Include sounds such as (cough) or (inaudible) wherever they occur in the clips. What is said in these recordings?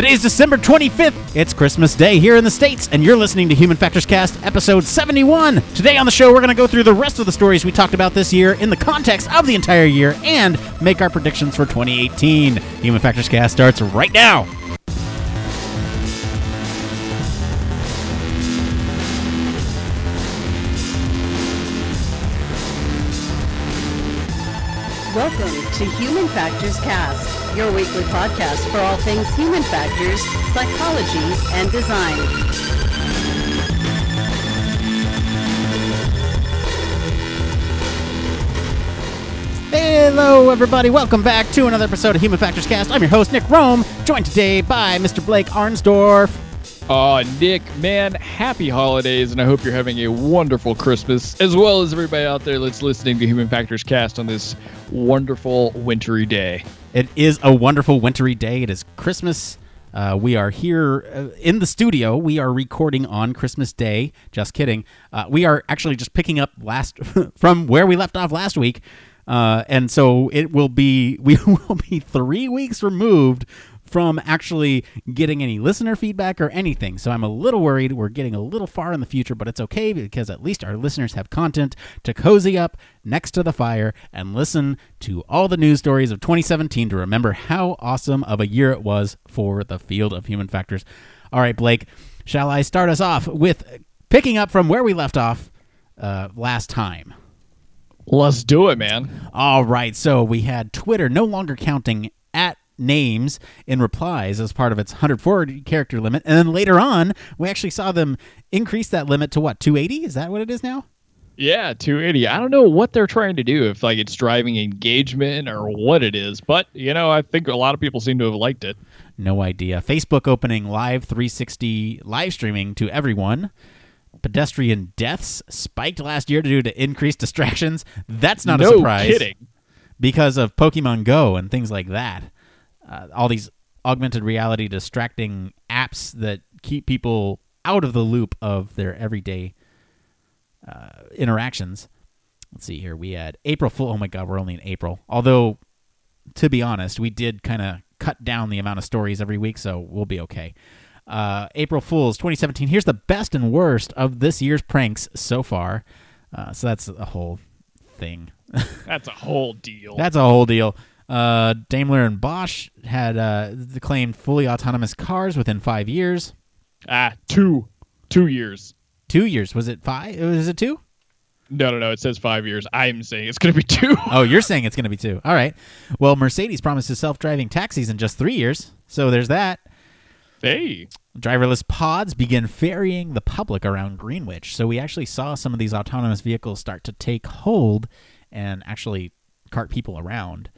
Today's December 25th. It's Christmas Day here in the States, and you're listening to Human Factors Cast, episode 71. Today on the show, we're going to go through the rest of the stories we talked about this year in the context of the entire year and make our predictions for 2018. Human Factors Cast starts right now. Welcome to Human Factors Cast, your weekly podcast for all things human factors, psychology, and design. Hello, everybody. Welcome back to another episode of Human Factors Cast. I'm your host, Nick Rome, joined today by Mr. Blake Arnsdorf. Oh, Nick, man, happy holidays, and I hope you're having a wonderful Christmas, as well as everybody out there that's listening to Human Factors Cast on this wonderful wintry day. It is a wonderful wintry day. It is Christmas. Uh, we are here uh, in the studio. We are recording on Christmas Day. Just kidding. Uh, we are actually just picking up last (laughs) from where we left off last week, uh, and so it will be (laughs) we will be three weeks removed from actually getting any listener feedback or anything. So I'm a little worried. We're getting a little far in the future, but it's okay because at least our listeners have content to cozy up next to the fire and listen to all the news stories of 2017 to remember how awesome of a year it was for the field of human factors. All right, Blake, shall I start us off with picking up from where we left off uh, last time? Let's do it, man. All right, so we had Twitter no longer counting at names in replies as part of its 140 character limit, and then later on, we actually saw them increase that limit to what 280? Is that what it is now? Yeah, 280. I don't know what they're trying to do, if like it's driving engagement or what it is, but you know, I think a lot of people seem to have liked it. No idea. Facebook opening live 360 live streaming to everyone. Pedestrian deaths spiked last year due to increased distractions. That's not no a surprise. kidding. because of Pokemon Go and things like that. Uh, all these augmented reality distracting apps that keep people out of the loop of their everyday uh, interactions. Let's see here. We had April Fool. Oh my God, we're only in April. Although, to be honest, we did kind of cut down the amount of stories every week, so we'll be okay. Uh, April Fools 2017. Here's the best and worst of this year's pranks so far. Uh, so that's a whole thing. (laughs) That's a whole deal. That's a whole deal. Uh, Daimler and Bosch had uh, claimed fully autonomous cars within five years. ah, two, two years. Two years. Was it five? Was it two? No, no, no. It says five years. I'm saying it's going to be (laughs) two. Oh, you're saying it's going to be two. All right. Well, Mercedes promises self-driving taxis in just three years. So there's that. hey, Driverless pods begin ferrying the public around Greenwich. So we actually saw some of these autonomous vehicles start to take hold and actually cart people around.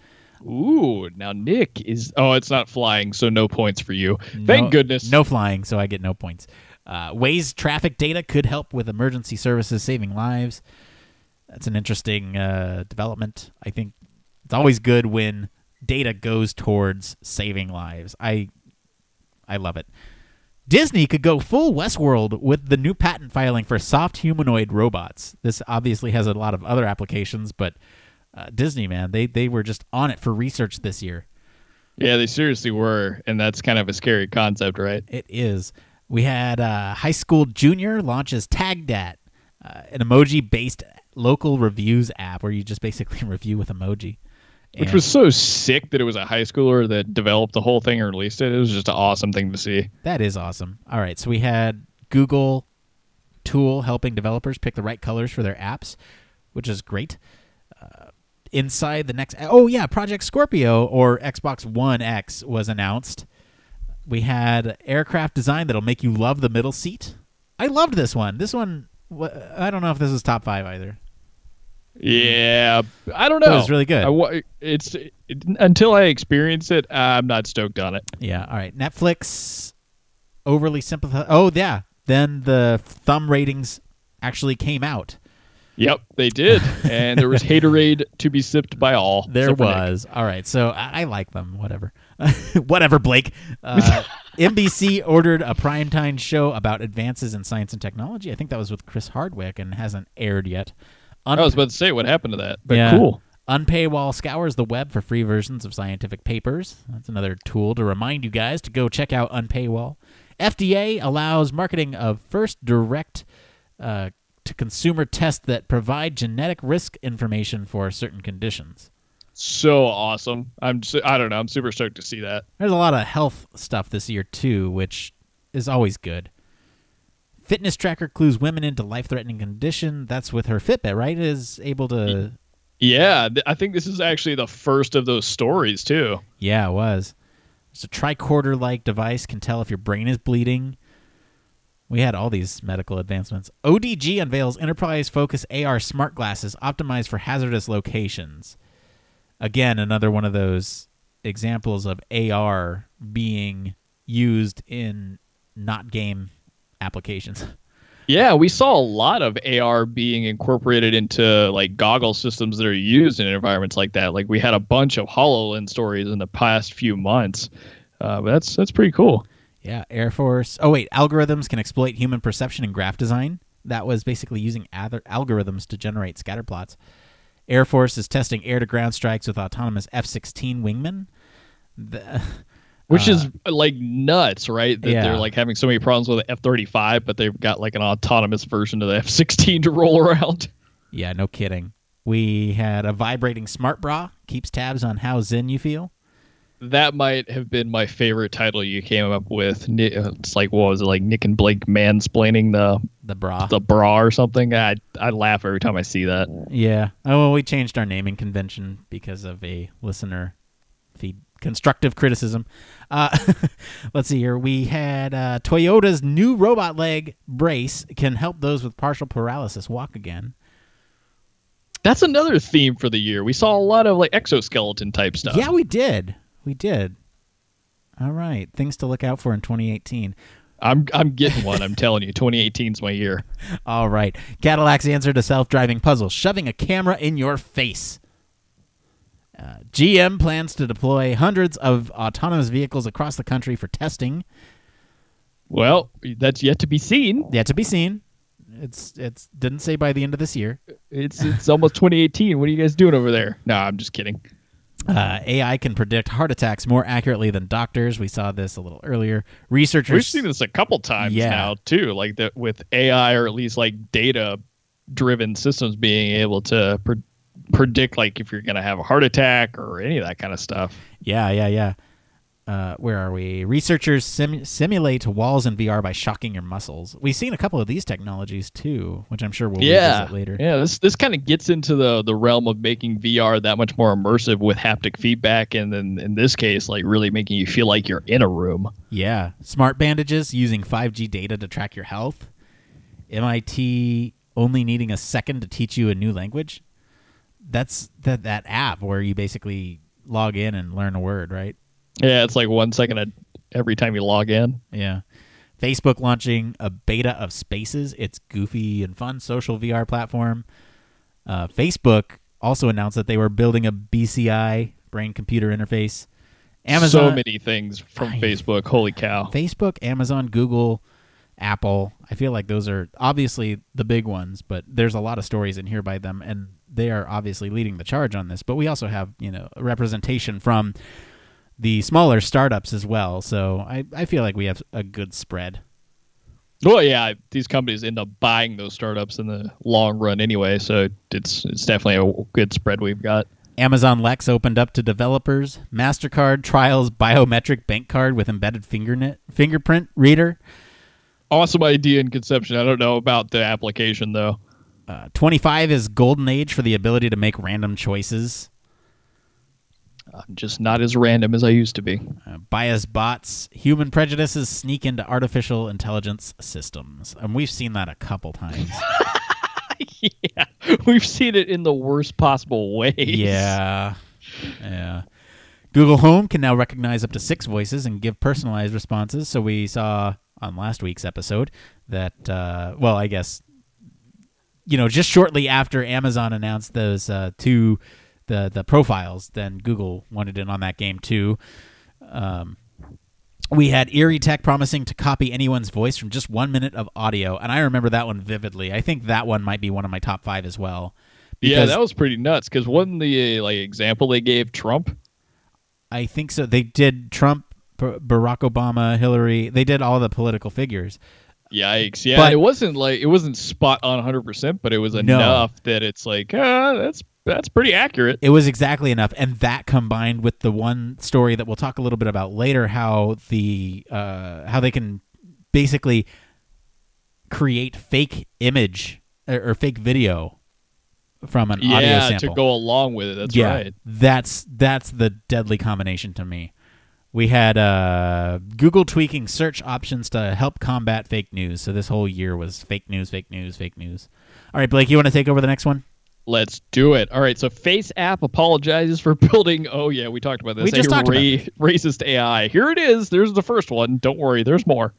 Ooh, now Nick is. Oh, it's not flying, so no points for you. Thank No- goodness. No flying, so I get no points. Uh, Waze traffic data could help with emergency services saving lives. That's an interesting uh, development. I think it's always good when data goes towards saving lives. I I love it. Disney could go full Westworld with the new patent filing for soft humanoid robots. This obviously has a lot of other applications, but uh, Disney, man, they they were just on it for research this year. Yeah, they seriously were, and that's kind of a scary concept, right? It is. We had uh, High School Junior launches TagDat, uh, an emoji-based local reviews app where you just basically (laughs) review with emoji. Which was so sick that it was a high schooler that developed the whole thing and released it. It was just an awesome thing to see. that is awesome. All right, so we had Google tool helping developers pick the right colors for their apps, which is great. Inside the next, oh yeah, Project Scorpio or Xbox One X was announced. We had aircraft design that'll make you love the middle seat. I loved this one. This one, I don't know if this is top five either. Yeah, I don't It know. was really good. I it's it, until I experience it, I'm not stoked on it. Yeah. All right. Netflix overly simplified. Oh yeah. Then the thumb ratings actually came out. Yep, they did, and there was haterade to be sipped by all. (laughs) There was. All right. So I, I like them. Whatever. (laughs) Whatever, Blake. Uh, (laughs) NBC ordered a primetime show about advances in science and technology. I think that was with Chris Hardwick and hasn't aired yet. Un- I was about to say what happened to that, but Yeah. cool. Unpaywall scours the web for free versions of scientific papers. That's another tool to remind you guys to go check out Unpaywall. FDA allows marketing of first direct uh, to consumer tests that provide genetic risk information for certain conditions. So awesome. I'm su- I don't know. I'm super stoked to see that. There's a lot of health stuff this year too, which is always good. Fitness tracker clues women into life-threatening condition. That's with her Fitbit, right? Is able to. Yeah, I think this is actually the first of those stories too. Yeah, it was. It's a tricorder-like device can tell if your brain is bleeding. We had all these medical advancements. ODG unveils enterprise focus AR smart glasses optimized for hazardous locations. Again, another one of those examples of AR being used in not game applications. (laughs) Yeah, we saw a lot of AR being incorporated into like goggle systems that are used in environments like that. Like we had a bunch of Hololens stories in the past few months. Uh, but that's that's pretty cool. Yeah, Air Force. Oh wait, algorithms can exploit human perception in graph design. That was basically using other algorithms to generate scatter plots. Air Force is testing air to ground strikes with autonomous F-16 wingmen. The, (laughs) Which uh, is like nuts, right? That yeah. they're like having so many problems with the F thirty five, but they've got like an autonomous version of the F sixteen to roll around. Yeah, no kidding. We had a vibrating smart bra keeps tabs on how zen you feel. That might have been my favorite title you came up with. It's like what was it like Nick and Blake mansplaining the The bra. the bra or something? I I laugh every time I see that. Yeah. Oh, well, we changed our naming convention because of a listener feed constructive criticism. Uh, (laughs) let's see here. We had uh, Toyota's new robot leg brace can help those with partial paralysis walk again. That's another theme for the year. We saw a lot of like exoskeleton type stuff. Yeah, we did. We did. All right. Things to look out for in 2018. I'm I'm getting one. I'm telling you, 2018 is my year. (laughs) All right. Cadillac's answer to self driving puzzles shoving a camera in your face. Uh, GM plans to deploy hundreds of autonomous vehicles across the country for testing. Well, that's yet to be seen. Yet to be seen. It's it's didn't say by the end of this year. It's it's almost 2018. What are you guys doing over there? No, I'm just kidding. Uh, AI can predict heart attacks more accurately than doctors. We saw this a little earlier. Researchers. We've seen this a couple times Yeah. now too, like that with AI or at least like data driven systems being able to pre- predict like if you're going to have a heart attack or any of that kind of stuff. Yeah, yeah, yeah. Uh, where are we? Researchers sim- simulate walls in VR by shocking your muscles. We've seen a couple of these technologies too, which I'm sure we'll yeah, revisit later. yeah. This this kind of gets into the the realm of making VR that much more immersive with haptic feedback, and then in this case, like really making you feel like you're in a room. Yeah. Smart bandages using 5G data to track your health. MIT only needing a second to teach you a new language. That's that that app where you basically log in and learn a word, right? Yeah, it's like one second a, every time you log in. Yeah. Facebook launching a beta of Spaces, its goofy and fun social VR platform. Uh, Facebook also announced that they were building a BCI brain computer interface. Amazon, so many things from I- Facebook. Holy cow! Facebook, Amazon, Google, Apple. I feel like those are obviously the big ones, but there's a lot of stories in here by them, and they are obviously leading the charge on this. But we also have you know representation from the smaller startups as well. So I, I feel like we have a good spread. Well, yeah, these companies end up buying those startups in the long run anyway, so it's it's definitely a good spread we've got. Amazon Lex opened up to developers. Mastercard trials biometric bank card with embedded fingernet, fingerprint reader. Awesome idea and conception. I don't know about the application though. Uh, 25 is golden age for the ability to make random choices. I'm just not as random as I used to be. Uh, bias bots, human prejudices sneak into artificial intelligence systems. And we've seen that a couple times. (laughs) yeah, we've seen it in the worst possible ways. yeah. Yeah. Google Home can now recognize up to six voices and give personalized responses. So we saw on last week's episode that, uh, well, I guess, you know, just shortly after Amazon announced those uh, two the the profiles, then Google wanted in on that game too. Um, we had Erie Tech promising to copy anyone's voice from just one minute of audio, and I remember that one vividly. I think that one might be one of my top five as well. Yeah, that was pretty nuts. Because wasn't the like example they gave Trump? I think so. They did Trump, Barack Obama, Hillary. They did all the political figures. Yikes! Yeah, But- it wasn't like it wasn't spot on 100, percent but it was No. enough that it's like, ah, that's that's pretty accurate. It was exactly enough, and that combined with the one story that we'll talk a little bit about later, how the uh, how they can basically create fake image or, or fake video from an audio sample. to go along with it. That's yeah, right. that's that's the deadly combination to me. We had uh, Google tweaking search options to help combat fake news. So this whole year was fake news, fake news, fake news. All right, Blake, you want to take over the next one? Let's do it. All right. So Face App apologizes for (laughs) building. Oh yeah, we talked about this. We just talked about racist AI. Here it is. There's the first one. Don't worry. There's more.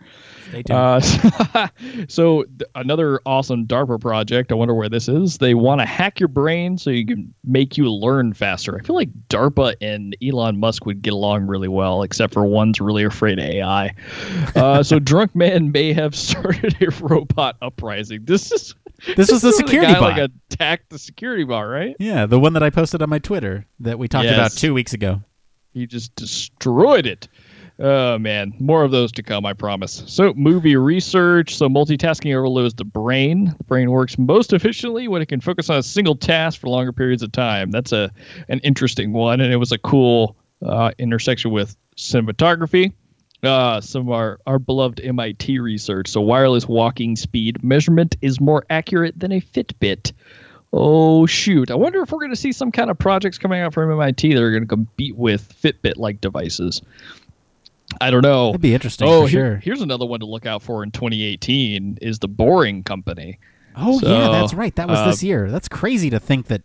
Uh, (laughs) so th- another awesome DARPA project. I wonder where this is. They want to hack your brain so you can make you learn faster. I feel like DARPA and Elon Musk would get along really well, except for one's really afraid of AI. Uh, so (laughs) drunk man may have started a robot uprising. This is This was the security guy, bot. Like attacked the security bot, right? yeah, the one that I posted on my Twitter that we talked about two weeks ago. He just destroyed it. Oh man, more of those to come, I promise. So, movie research. So, multitasking overloads the brain. The brain works most efficiently when it can focus on a single task for longer periods of time. That's a an interesting one, and it was a cool uh, intersection with cinematography. Uh, some of our, our beloved MIT research. So, wireless walking speed measurement is more accurate than a Fitbit. Oh shoot! I wonder if we're going to see some kind of projects coming out from MIT that are going to compete with Fitbit-like devices. I don't know. That'd be interesting oh, for here- sure. here's another one to look out for in 2018 is the Boring Company. Oh So, yeah, that's right. That was uh, this year. That's crazy to think that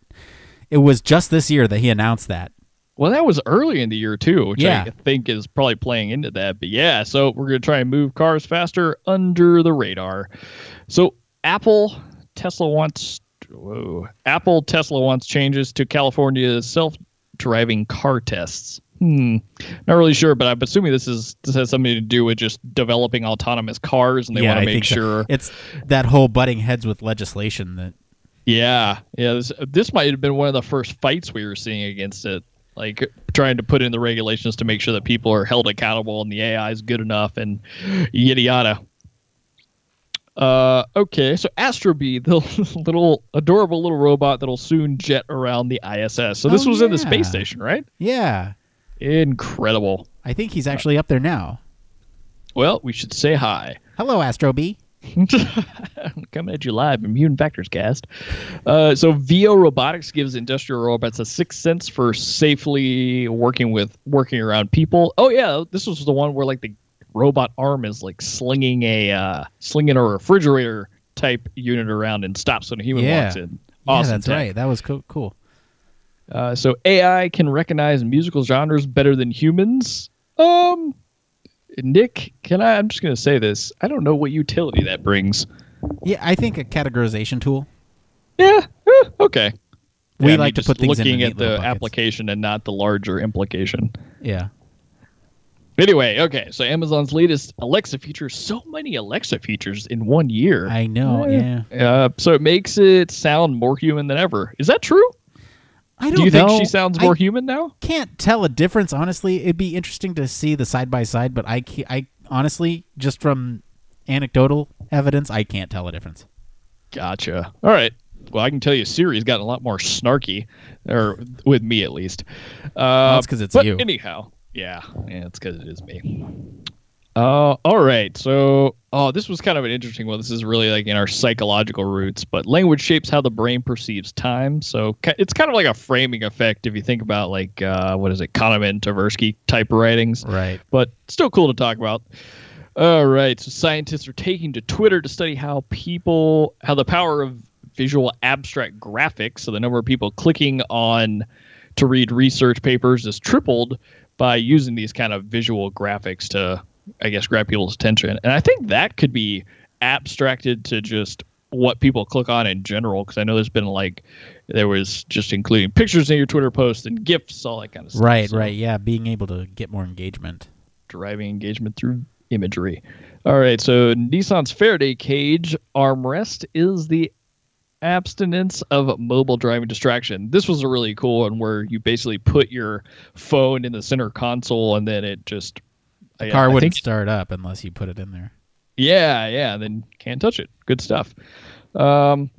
it was just this year that he announced that. Well, that was early in the year too, which Yeah. I think is probably playing into that. But yeah, so we're going to try and move cars faster under the radar. So Apple, Tesla wants whoa, Apple, Tesla wants changes to California's self-driving car tests. Hmm, not really sure, but I'm assuming this is this has something to do with just developing autonomous cars, and they yeah, want to make think so. sure. it's that whole butting heads with legislation that Yeah, yeah. This, this might have been one of the first fights we were seeing against it, like trying to put in the regulations to make sure that people are held accountable and the AI is good enough and yada yada. Uh, okay, so Astrobee, the (laughs) little adorable little robot that'll soon jet around the ISS. So this Oh, was in the space station, right? yeah, Incredible. I think he's actually up there now. Well, we should say hi. Hello, Astrobee. (laughs) Coming at you live from Human Factors Cast. Uh, so Veo Robotics gives industrial robots a sixth sense for safely working with working around people. Oh yeah, this was the one where like the robot arm is like slinging a uh, slinging a refrigerator type unit around and stops when a human Yeah. walks in. Awesome yeah, that's tech. right. That was co- cool. Uh, so AI can recognize musical genres better than humans. Um, Nick, can I? I'm just gonna say this. I don't know what utility that brings. Yeah, I think a categorization tool. Yeah. eh, okay. We I like mean, to put things in looking at the buckets. application and not the larger implication. Yeah. Anyway, okay. So Amazon's latest Alexa feature. So many Alexa features in one year. I know. Eh. Yeah. Uh, so it makes it sound more human than ever. Is that true? I don't Do you know. think she sounds I more human now? can't tell a difference. Honestly, it'd be interesting to see the side by side, but I, I honestly, just from anecdotal evidence, I can't tell a difference. Gotcha. All right. Well, I can tell you, Siri's gotten a lot more snarky, or with me at least. Uh, that's 'cause it's but you. Anyhow, yeah, yeah, it's because it is me. Uh, all right. So, oh, this was kind of an interesting one. This is really like in our psychological roots, but language shapes how the brain perceives time. So it's kind of like a framing effect if you think about like uh, what is it, Kahneman, Tversky type writings Right. but still cool to talk about. All right, so scientists are taking to Twitter to study how people, how the power of visual abstract graphics, so the number of people clicking on to read research papers is tripled by using these kind of visual graphics to, I guess, grab people's attention. And I think that could be abstracted to just what people click on in general, because I know there's been like, there was just including pictures in your Twitter posts and gifts, all that kind of stuff. Right. So- Right. Yeah. Being able to get more engagement. driving engagement through imagery. All right, so Nissan's Faraday cage armrest is the abstinence of mobile driving distraction. This was a really cool one where you basically put your phone in the center console and then it just The I- car I wouldn't think- start up unless you put it in there. Yeah, yeah, then can't touch it. Good stuff. Um,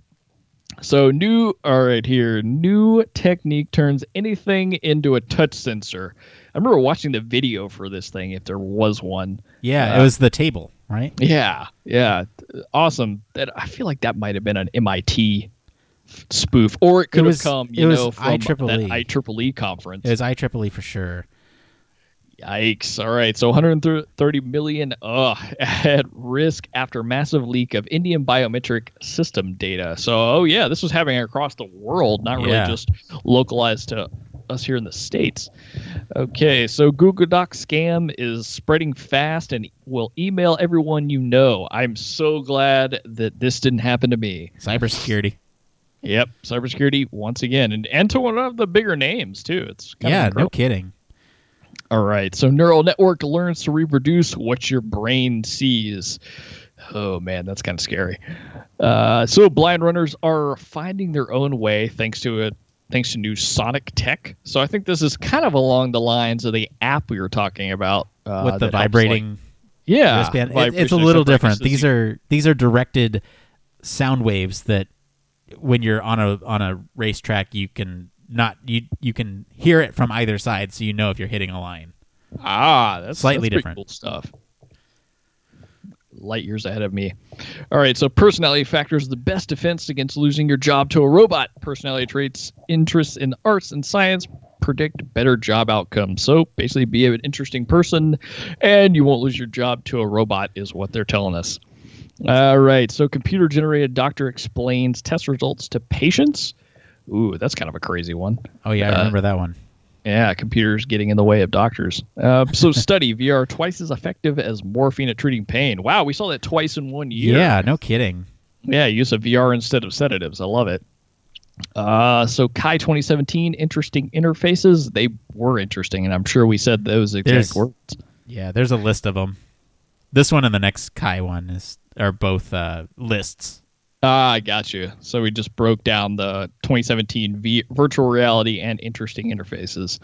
so new, all right, here, new technique turns anything into a touch sensor. I remember watching the video for this thing, if there was one. Yeah, Uh, it was the table, right? Yeah, yeah, awesome. That I feel like that might have been an MIT spoof, or it could was- have come, it you was know, from IEEE. that IEEE conference. It was IEEE for sure. Yikes. All right. So 130 million uh, ugh, (laughs) at risk after massive leak of Indian biometric system data. So, oh, yeah, this was happening across the world, not really Yeah. just localized to us here in the States. Okay. So, Google Doc scam is spreading fast and will email everyone you know. I'm so glad that this didn't happen to me. Cybersecurity. Yep. Cybersecurity once again. And, and to one of the bigger names, too. It's kind of yeah, no kidding. All right. So neural network learns to reproduce what your brain sees. Oh man, that's kind of scary. Uh, so blind runners are finding their own way thanks to it, thanks to new sonic tech. So I think this is kind of along the lines of the app we were talking about uh, With the that helps, like- vibrating yeah, wristband. It- it's a little different. These are these are directed sound waves that when you're on a on a racetrack you can not you you can hear it from either side so you know if you're hitting a line. Ah, that's Slightly that's different. Cool stuff. Light years ahead of me. All right, so personality factors the best defense against losing your job to a robot. Personality traits, interests in arts and science predict better job outcomes. So basically, be an interesting person, and you won't lose your job to a robot, is what they're telling us. All right, so computer generated doctor explains test results to patients. Ooh, that's kind of a crazy one. Oh yeah, I Uh, remember that one. Yeah, computers getting in the way of doctors. Uh, so (laughs) study VR twice as effective as morphine at treating pain. Wow, we saw that twice in one year. Yeah, no kidding. Yeah, use of VR instead of sedatives. I love it. Uh, so CHI 2017, interesting interfaces. They were interesting, and I'm sure we said those exact There's- words. Yeah, there's a list of them. This one and the next CHI one is are both uh, lists. Ah, I got you. So we just broke down the 2017 v- virtual reality and interesting interfaces.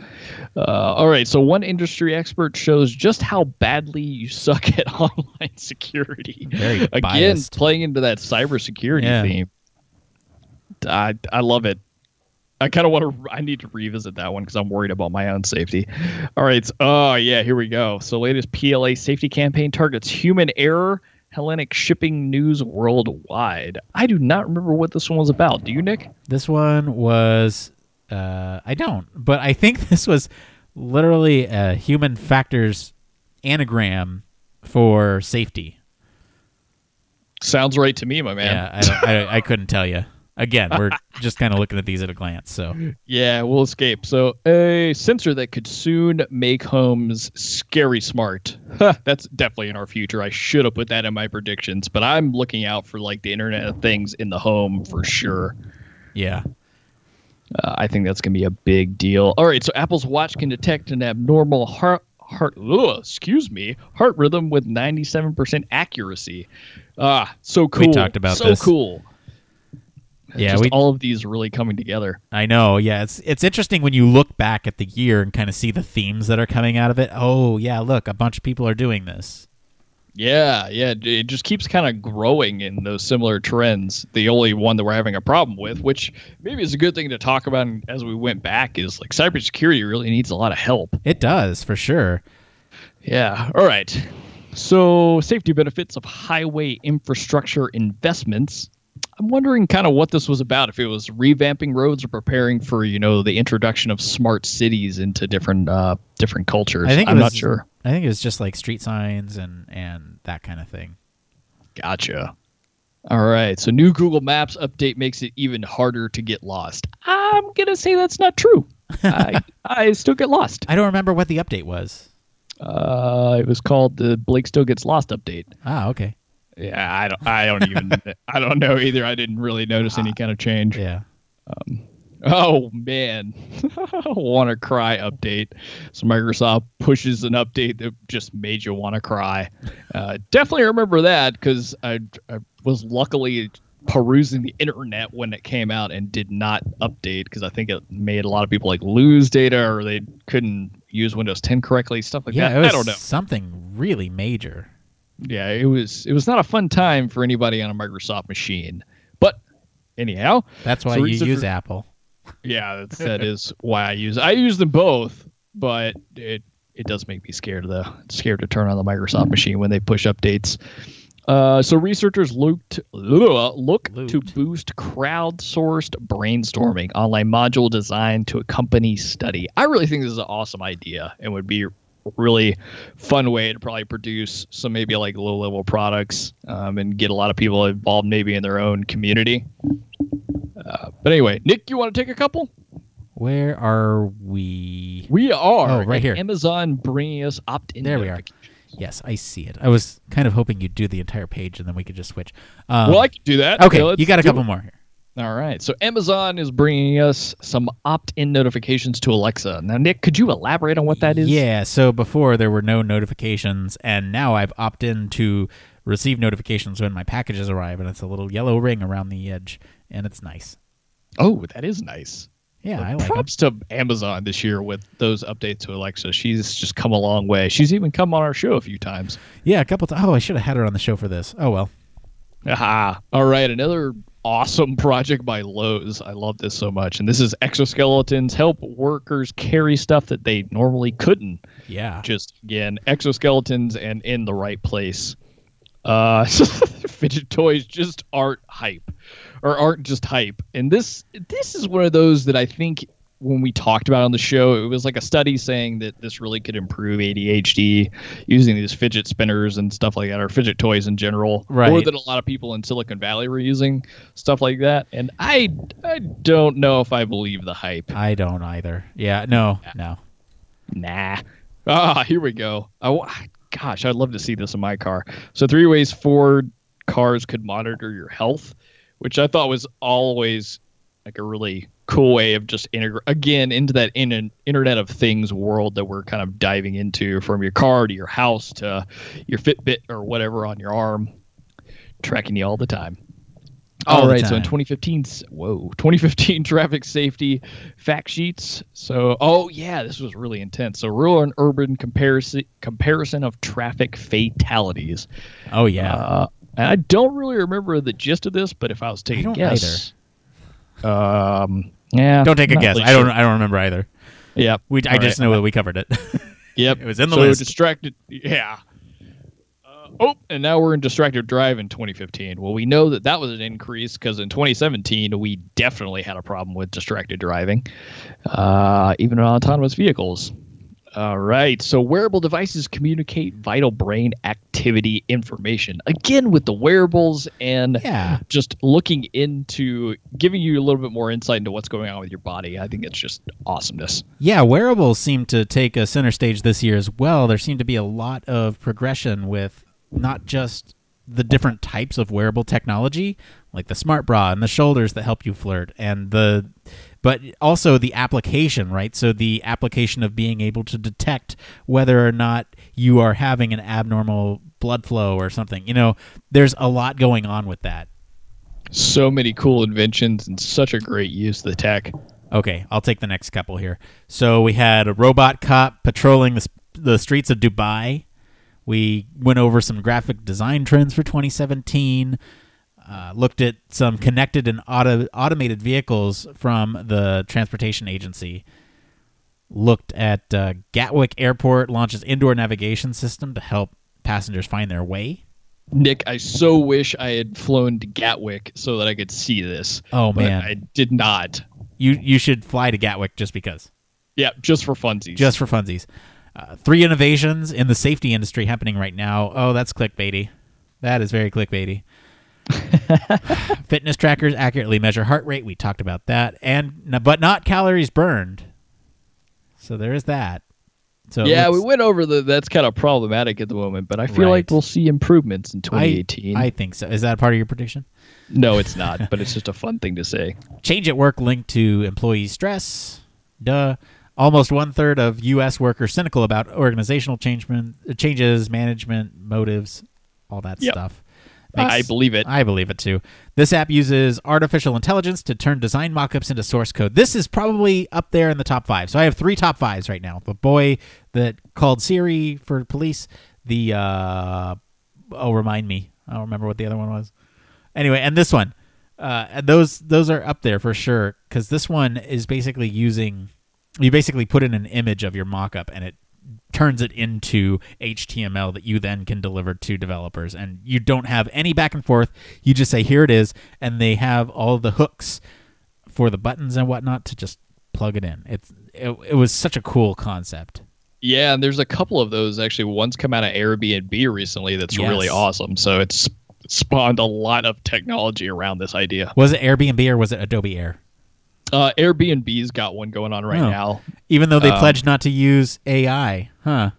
Uh, all right. So one industry expert shows just how badly you suck at (laughs) online security. Very Again, biased. playing into that cybersecurity Yeah. theme. I I love it. I kind of want to. I need to revisit that one because I'm worried about my own safety. All right. so- oh yeah, here we go. So latest PLA safety campaign targets human error. Hellenic shipping news worldwide. I do not remember what this one was about. Do you, Nick? This one was uh, I don't, but I think (laughs) this was literally a human factors anagram for safety. Sounds right to me, my man. Yeah, I, I I couldn't tell you. (laughs) Again, we're (laughs) just kind of looking at these at a glance. So Yeah, we'll escape. So, a sensor that could soon make homes scary smart. Huh, That's definitely in our future. I should have put that in my predictions, but I'm looking out for like the Internet of Things in the home for sure. yeah, Uh, I think that's going to be a big deal. All right, so Apple's Watch can detect an abnormal heart heart ugh, excuse me heart rhythm with 97% accuracy. Ah, so cool. We talked about so this. cool. Yeah. Just We all of these really coming together. I know. Yeah, it's it's interesting when you look back at the year and kind of see the themes that are coming out of it. Oh yeah, look, a bunch of people are doing this. Yeah, yeah, it just keeps kind of growing in those similar trends. The only one that we're having a problem with, which maybe is a good thing to talk about as we went back, is like cybersecurity really needs a lot of help. It does for sure. Yeah. All right. So, safety benefits of highway infrastructure investments. I'm wondering kind of what this was about. If it was revamping roads or preparing for, you know, the introduction of smart cities into different uh, different cultures. I think I'm was, not sure. I think it was just like street signs and and that kind of thing. Gotcha. All right. So new Google Maps update makes it even harder to get lost. I'm gonna say that's not true. I (laughs) I still get lost. I don't remember what the update was. Uh, it was called the Blake Still Gets Lost update. Ah, okay. Yeah, I don't. I don't even. (laughs) I don't know either. I didn't really notice any kind of change. Yeah. Oh man, (laughs) want to cry update. So Microsoft pushes an update that just made you want to cry. Uh, definitely remember that because I, I was luckily perusing the internet when it came out and did not update because I think it made a lot of people like lose data or they couldn't use Windows 10 correctly, stuff like yeah, that. I don't know. something really major. Yeah, it was it was not a fun time for anybody on a Microsoft machine. But anyhow, That's why So you use Apple. yeah, (laughs) that's, that is why I use I use them both, but it it does make me scared though. Scared to turn on the Microsoft machine when they push updates. Uh, so researchers looked look to boost crowdsourced brainstorming online module design to accompany study. I really think this is an awesome idea and would be really fun way to probably produce some maybe like low level products um, and get a lot of people involved maybe in their own community. Uh, but anyway, Nick, you want to take a couple? Where are we? We are Oh, right here. Amazon bringing us opt-in. There we are. Yes, I see it. I was kind of hoping you'd do the entire page and then we could just switch. Um, well, I can do that. okay, you got a couple it. more here. All right. So Amazon is bringing us some opt-in notifications to Alexa. Now, Nick, could you elaborate on what that is? Yeah, so before there were no notifications, and now I've opted in to receive notifications when my packages arrive, and it's a little yellow ring around the edge, and it's nice. Oh, that is nice. Yeah, I like it. Props to Amazon this year with those updates to Alexa. She's just come a long way. She's even come on our show a few times. Yeah, a couple times. Oh, I should have had her on the show for this. Oh well. Aha. All right, another awesome (laughs) project by Lowe's. I love this so much. And this is exoskeletons help workers carry stuff that they normally couldn't. Yeah. Just again, exoskeletons and in the right place. Uh, (laughs) fidget toys just aren't hype, or aren't just hype. And this this is one of those that I think when we talked about on the show, it was like a study saying that this really could improve ADHD using these fidget spinners and stuff like that, or fidget toys in general. More Right. than a lot of people in Silicon Valley were using stuff like that. And I I don't know if I believe the hype. I don't either. Yeah, no, no. Nah. Ah, here we go. I, wa- gosh, I'd love to see this in my car. So, three ways Ford cars could monitor your health, which I thought was always like a really cool way of just integrate again into that in Internet of Things world that we're kind of diving into from your car to your house to your Fitbit or whatever on your arm, tracking you all the time. All All right, so in 2015 whoa, (laughs) 2015 traffic safety fact sheets. So, oh yeah, this was really intense. So, rural and urban comparison comparison of traffic fatalities. Oh yeah. Uh, and I don't really remember the gist of this, but if I was taking a guess, um, yeah, don't take a guess. really I don't. sure. I don't remember either. Yep, We. I All just right. know that we covered it. (laughs) Yep, It was in the list. so list. Distracted, yeah. Uh, oh, and now we're in distracted drive in 2015. Well, we know that that was an increase because in 2017 we definitely had a problem with distracted driving, uh, even on autonomous vehicles. All right, so wearable devices communicate vital brain activity information again with the wearables and yeah. just looking into giving you a little bit more insight into what's going on with your body. I think it's just awesomeness. Yeah, wearables seem to take a center stage this year as well. There seemed to be a lot of progression with not just the different types of wearable technology, like the smart bra and the shoulders that help you flirt, and the but also the application, right? So the application of being able to detect whether or not you are having an abnormal blood flow or something. You know, there's a lot going on with that. So many cool inventions and such a great use of the tech. Okay, I'll take the next couple here. So we had a robot cop patrolling the, the streets of Dubai. We went over some graphic design trends for 2017. Uh, looked at some connected and auto- automated vehicles from the transportation agency. Looked at uh, Gatwick Airport launches indoor navigation system to help passengers find their way. Nick, I so wish I had flown to Gatwick so that I could see this. Oh man, I did not. you you should fly to Gatwick just because. Yeah, just for funsies. just for funsies. Uh, three innovations in the safety industry happening right now. Oh, that's clickbaity. That is very clickbaity. (laughs) Fitness trackers accurately measure heart rate. We talked about that, and but not calories burned. So there is that. So yeah, we went over the. That's kind of problematic at the moment, but I feel like we'll see improvements in I, 2018. I think so. Is that part of your prediction? no, it's not, but it's just a fun thing to say. (laughs) Change at work linked to employee stress. Duh. Almost one third of U.S. workers cynical about organizational change, changes, management motives, all that Yep. stuff. I believe it. I believe it too. This app uses artificial intelligence to turn design mockups into source code. This is probably up there in the top five. So I have three top fives right now. The boy that called Siri for police. The uh, oh, remind me. I don't remember what the other one was. Anyway, and this one. Uh, and those those are up there for sure because this one is basically using you basically put in an image of your mockup and it turns it into HTML that you then can deliver to developers. And you don't have any back and forth. You just say, here it is. And they have all the hooks for the buttons and whatnot to just plug it in. It's, it, it was such a cool concept. Yeah, and there's a couple of those actually. One's come out of Airbnb recently that's Yes. really awesome. So it's spawned a lot of technology around this idea. Was it Airbnb or was it Adobe Air? Uh, Airbnb's got one going on right Oh. now. Even though they Um, pledged not to use AI, huh?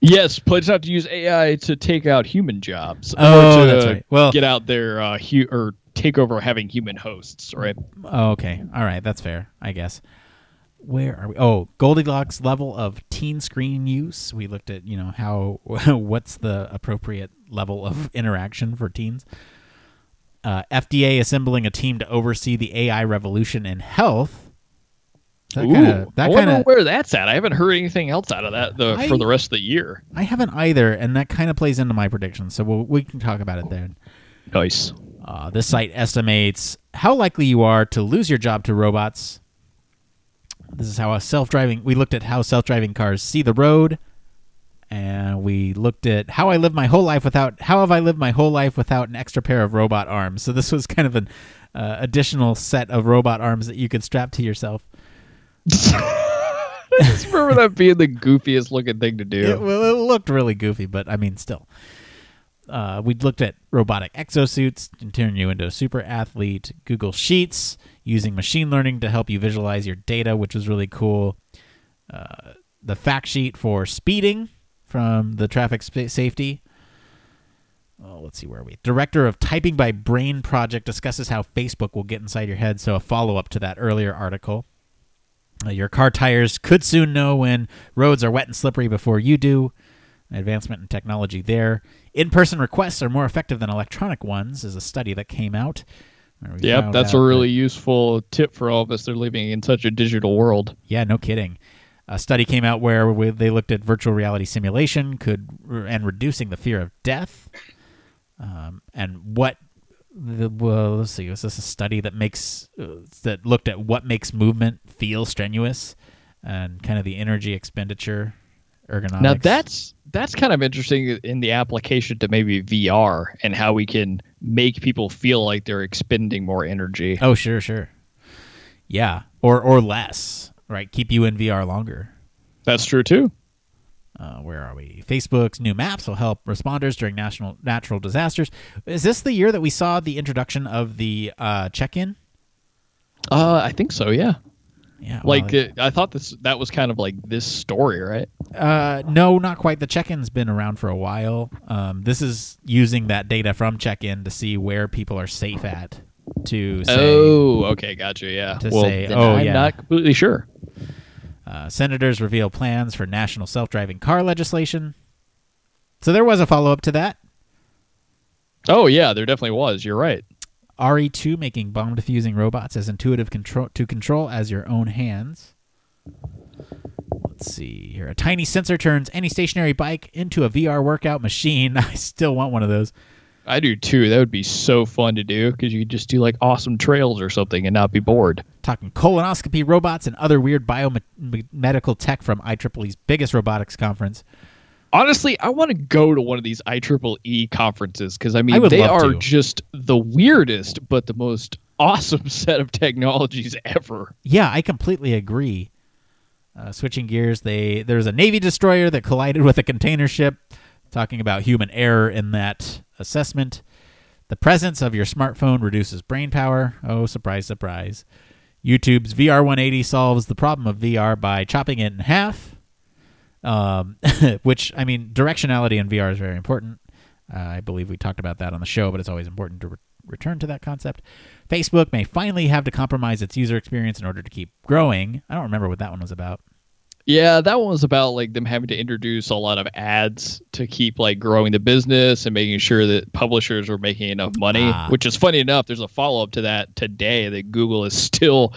Yes, pledged not to use AI to take out human jobs. Oh, or to that's right. Well- get out their uh, hu- or take over having human hosts, right? Oh, okay. All right. That's fair, I guess. Where are we? Oh, Goldilocks level of teen screen use. We looked at, you know, how (laughs) what's the appropriate level of interaction for teens. Uh, FDA assembling a team to oversee the AI revolution in health. That Ooh, kinda, that I wonder kind of where that's at. I haven't heard anything else out of that the, I- for the rest of the year. I haven't either, and that kind of plays into my prediction. So we'll, we can talk about it then. Nice. Uh, this site estimates how likely you are to lose your job to robots. This is how a self-driving. We looked at how self-driving cars see the road, and we looked at how I live my whole life without. How have I lived my whole life without an extra pair of robot arms? So this was kind of an uh, additional set of robot arms that you could strap to yourself. (laughs) I just remember that being the goofiest looking thing to do. It, well, it looked really goofy, but I mean, still. Uh, we looked at robotic exosuits to turn you into a super athlete. Google Sheets using machine learning to help you visualize your data, which was really cool. Uh, the fact sheet for speeding from the traffic spa- safety. Oh, let's see where are we. Director of Typing by Brain project discusses how Facebook will get inside your head. So a follow up to that earlier article. Uh, your car tires could soon know when roads are wet and slippery before you do. Advancement in technology there. In person requests are more effective than electronic ones, is a study that came out. Yep, that's a that- really useful tip for all of us. They're living in such a digital world. Yeah, no kidding. A study came out where we, they looked at virtual reality simulation could and reducing the fear of death. Um, and what the well, let's see, was this a study that makes uh, that looked at what makes movement feel strenuous and kind of the energy expenditure, ergonomics. Now that's that's kind of interesting in the application to maybe VR and how we can make people feel like they're expending more energy. oh sure, sure, yeah, or or less, right? Keep you in VR longer. That's true too. Uh, where are we? Facebook's new maps will help responders during national natural disasters. Is this the year that we saw the introduction of the uh, check-in? Uh, I think so. Yeah. Yeah, well, Like uh, I thought this that was kind of like this story, right? uh, no, not quite. The check-in's been around for a while. Um, this is using that data from check-in to see where people are safe at. To say, oh, okay, gotcha. Yeah. to well, say, then oh, I'm yeah. not completely sure. Uh, senators reveal plans for national self-driving car legislation. So there was a follow-up to that. Oh yeah, there definitely was. You're right. RE2 making bomb defusing robots as intuitive control to control as your own hands. Let's see here. A tiny sensor turns any stationary bike into a VR workout machine. (laughs) I still want one of those. I do too. That would be so fun to do because you could just do like awesome trails or something and not be bored. Talking colonoscopy robots and other weird biomedical tech from IEEE's biggest robotics conference. Honestly, I want to go to one of these IEEE conferences because I mean I they are to. just the weirdest but the most (laughs) awesome set of technologies ever. Yeah, I completely agree. Uh, switching gears, they there's a Navy destroyer that collided with a container ship. Talking about human error in that assessment. The presence of your smartphone reduces brain power. Oh, surprise, surprise. YouTube's VR 180 solves the problem of VR by chopping it in half. Um, (laughs) which I mean, directionality in VR is very important. Uh, I believe we talked about that on the show, but it's always important to re- return to that concept. Facebook may finally have to compromise its user experience in order to keep growing. I don't remember what that one was about. Yeah, that one was about like them having to introduce a lot of ads to keep like growing the business and making sure that publishers were making enough money. Ah. Which is funny enough. There's a follow up to that today that Google is (laughs) still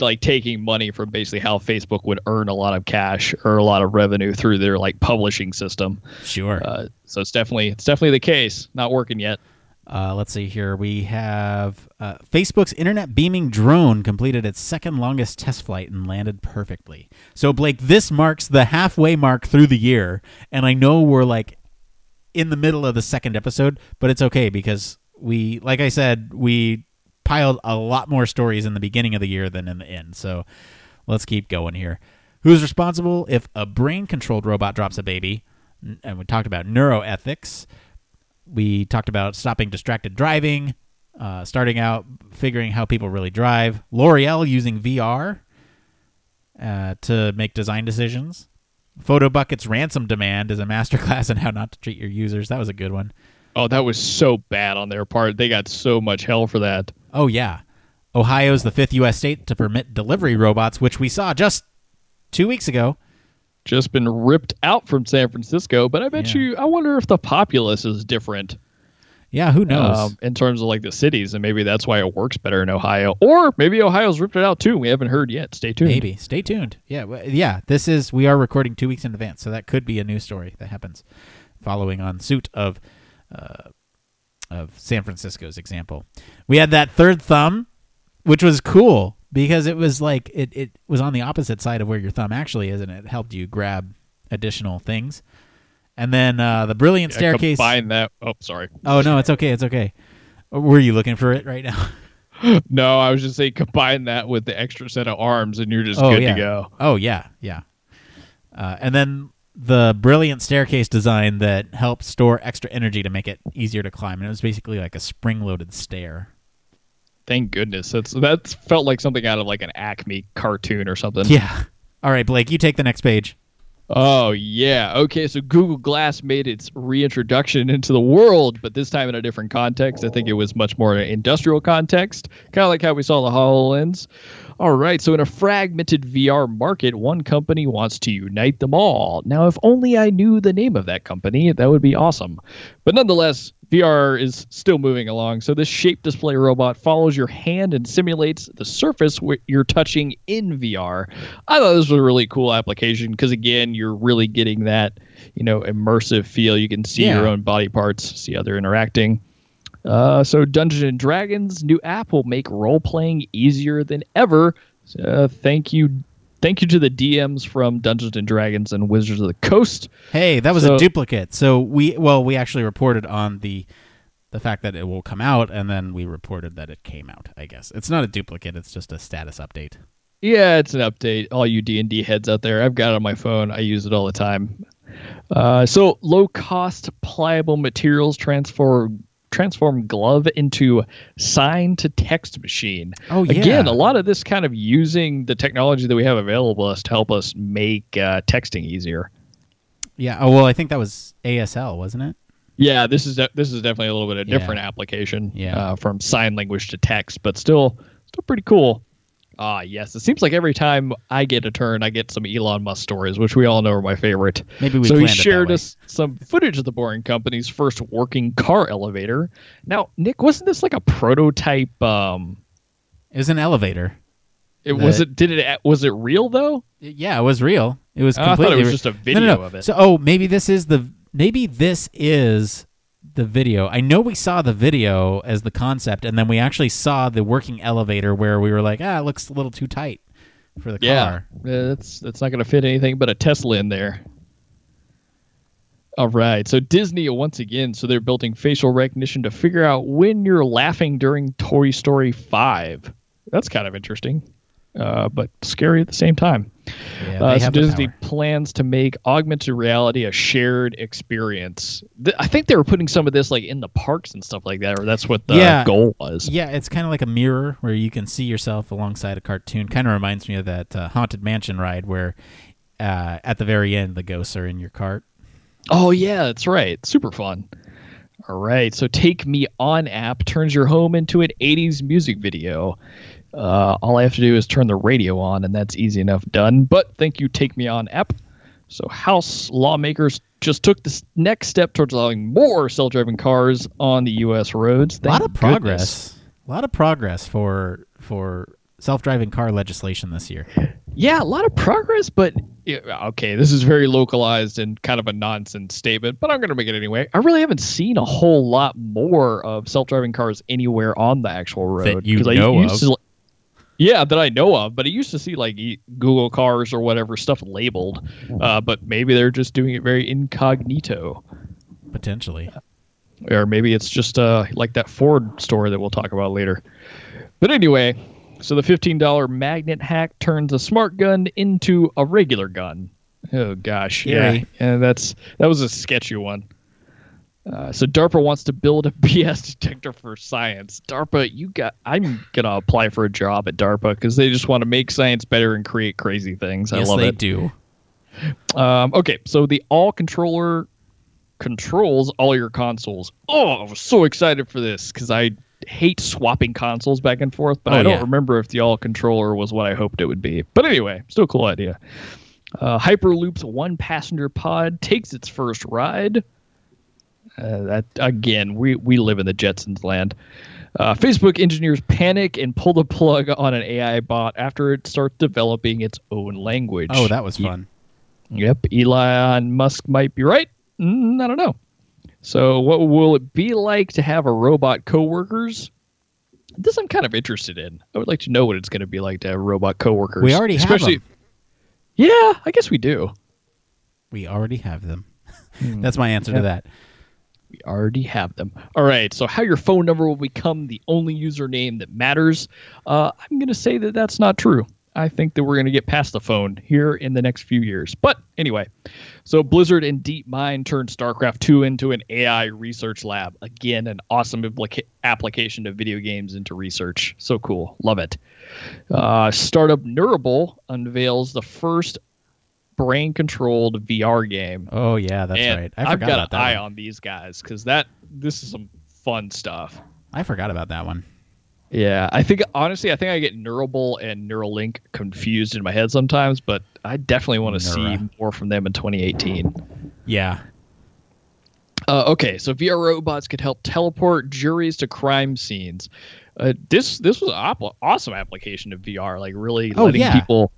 like taking money from basically how Facebook would earn a lot of cash or a lot of revenue through their like publishing system. Sure. Uh, so it's definitely it's definitely the case. Not working yet. Uh, let's see here. We have uh, Facebook's internet beaming drone completed its second longest test flight and landed perfectly. So, Blake, this marks the halfway mark through the year. And I know we're like in the middle of the second episode, but it's okay because we, like I said, we piled a lot more stories in the beginning of the year than in the end. So, let's keep going here. Who's responsible if a brain controlled robot drops a baby? And we talked about neuroethics we talked about stopping distracted driving, uh, starting out figuring how people really drive. L'Oreal using VR uh, to make design decisions. Photobucket's ransom demand is a (laughs) masterclass in how not to treat your users. That was a good one. Oh, that was so bad on their part. They got so much hell for that. Oh yeah, Ohio's the fifth U.S. state to permit delivery robots, which we saw just two weeks ago. Just been ripped out from San Francisco, but I bet Yeah. you. I wonder if the populace is different. Yeah, who knows? um, in terms of like the cities, and maybe that's why it works better in Ohio, or maybe Ohio's ripped it out too. We haven't heard yet. Stay tuned. Maybe. Stay tuned. Yeah, yeah. This is we are recording two weeks in advance, so that could be a new story that happens, following on suit of, uh, of San Francisco's example. We had that third thumb, which was cool because it was like it it was on the opposite side of where your thumb actually is, and it helped you grab additional things. And then uh, the brilliant Yeah, staircase. Combine that. Oh, sorry. Oh no, it's okay. It's okay. Were you looking for it right now? (laughs) No, I was just saying combine that with the extra set of arms, and you're just Oh, good yeah. to go. Oh yeah, yeah. Uh, and then the brilliant staircase design that helps store extra energy to make it easier to climb. And it was basically like a spring-loaded stair. Thank goodness. That's that felt like something out of like an Acme cartoon or something. Yeah. All right, Blake, you take the next page. Oh yeah. Okay, so Google Glass made its reintroduction into the world, but this time in a different context. I think it was much more an industrial context, kind of like how we saw the HoloLens. All right, so in a fragmented VR market, one company wants to unite them all. Now, if only I knew the name of that company, that would be awesome. But nonetheless, VR is still moving along. So this shape display robot follows your hand and simulates the surface you're touching in VR. I thought this was a really cool application because again, you're really getting that, you know, immersive feel. You can see Yeah. your own body parts, see how they're interacting. Uh, so Dungeons and Dragons new app will make role playing easier than ever. Uh, thank you, thank you to the DMs from Dungeons and Dragons and Wizards of the Coast. Hey, that was a duplicate. So we well, we actually reported on the the fact that it will come out, and then we reported that it came out. I guess it's not a duplicate; it's just a status update. Yeah, it's an update. All you D and D heads out there, I've got it on my phone. I use it all the time. Uh, so low cost pliable materials transform transform glove into sign to text machine. Oh, yeah. Again, a lot of this kind of using the technology that we have available us to help us make uh, texting easier. Yeah. Oh well, I think that was ASL, wasn't it? Yeah, this is de- this is definitely a little bit of a Yeah. different application. Yeah. uh, from sign language to text, but still still pretty cool. Ah, yes. It seems like every time I get a turn, I get some Elon Musk stories, which we all know are my favorite. Maybe we so he planned it that shared us some footage of the Boring Company's first working car elevator. Now, Nick, wasn't this like a prototype? Um, It was an elevator. it The- was it. Did it? Was it real though? Yeah, it was real. It was Oh, I thought it was re- just a No, video no, no. of it. So, oh, maybe this is the maybe this is the video. I know we saw the video as the concept, and then we actually saw the working elevator where we were like, ah, it looks a little too tight for the Yeah, car. Uh, that's that's not going to fit anything but a Tesla in there. All right, so Disney once again, so they're building facial recognition to figure out when you're laughing during Toy Story Five. That's kind of interesting, uh, but scary at the same time. Yeah, Uh, so Disney power. plans to make augmented reality a shared experience. Th- I think they were putting some of this like in the parks and stuff like that, or that's what the Yeah. goal was. Yeah, it's kind of like a mirror where you can see yourself alongside a cartoon. Kind of reminds me of that uh, haunted mansion ride where uh, at the very end the ghosts are in your cart. Oh yeah, that's right. Super fun. All right, so Take Me On app turns your home into an 80s music video. Uh, all I have to do is turn the radio on, and that's easy enough done. But thank you, Take Me On app. So, House lawmakers just took this next step towards allowing more self driving cars on the U.S. roads. A lot Thank of progress. goodness. A lot of progress for for self-driving car legislation this year. Yeah, a lot of progress, but okay, this is very localized and kind of a nonsense statement, but I'm going to make it anyway. I really haven't seen a whole lot more of self-driving cars anywhere on the actual road That you 'Cause I know used of. to- yeah, that I know of, but I used to see like Google cars or whatever stuff labeled, uh, but maybe they're just doing it very incognito, Potentially. or maybe it's just uh, like that Ford story that we'll talk about later. But anyway, so the $15 magnet hack turns a smart gun into a regular gun. Oh gosh, yeah, and that's that was a sketchy one. Uh, so DARPA wants to build a (laughs) BS detector for science. DARPA, you got. I'm gonna apply for a job at DARPA because they just want to make science better and create crazy things. I yes, love they it. do. Um, okay, so the all controller controls all your consoles. Oh, I was so excited for this because I hate swapping consoles back and forth, but Oh, I don't yeah. remember if the all controller was what I hoped it would be. But anyway, still a cool idea. Uh, Hyperloop's one passenger pod takes its first ride. Uh, that again, we we live in the Jetsons land. Uh, Facebook engineers panic and pull the plug on an AI bot after it starts developing its own language. Oh, that was fun. Yep, Elon Musk might be right. Mm, I don't know. So, what will it be like to have a robot coworkers? This I'm kind of interested in. I would like to know what it's going to be like to have robot coworkers. We already have especially. them. Yeah, I guess we do. We already have them. Hmm. (laughs) That's my answer to that. We already have them. All right. So, how your phone number will become the only username that matters? Uh, I'm going to say that that's not true. I think that we're going to get past the phone here in the next few years. But anyway, so Blizzard and DeepMind turned StarCraft 2 into an AI research lab. Again, an awesome implica- application of video games into research. So cool. Love it. Uh, startup Neurable unveils the first brain controlled VR game. Oh yeah, that's And right. I I've forgot got about an that. eye one. on these guys because that this is some fun stuff. I forgot about that one. Yeah, I think honestly, I think I get Neurable and Neuralink confused in my head sometimes, but I definitely want to see more from them in 2018. Yeah. Uh, okay, so VR robots could help teleport juries to crime scenes. Uh, this this was an awesome application of VR, like really Oh, letting yeah. people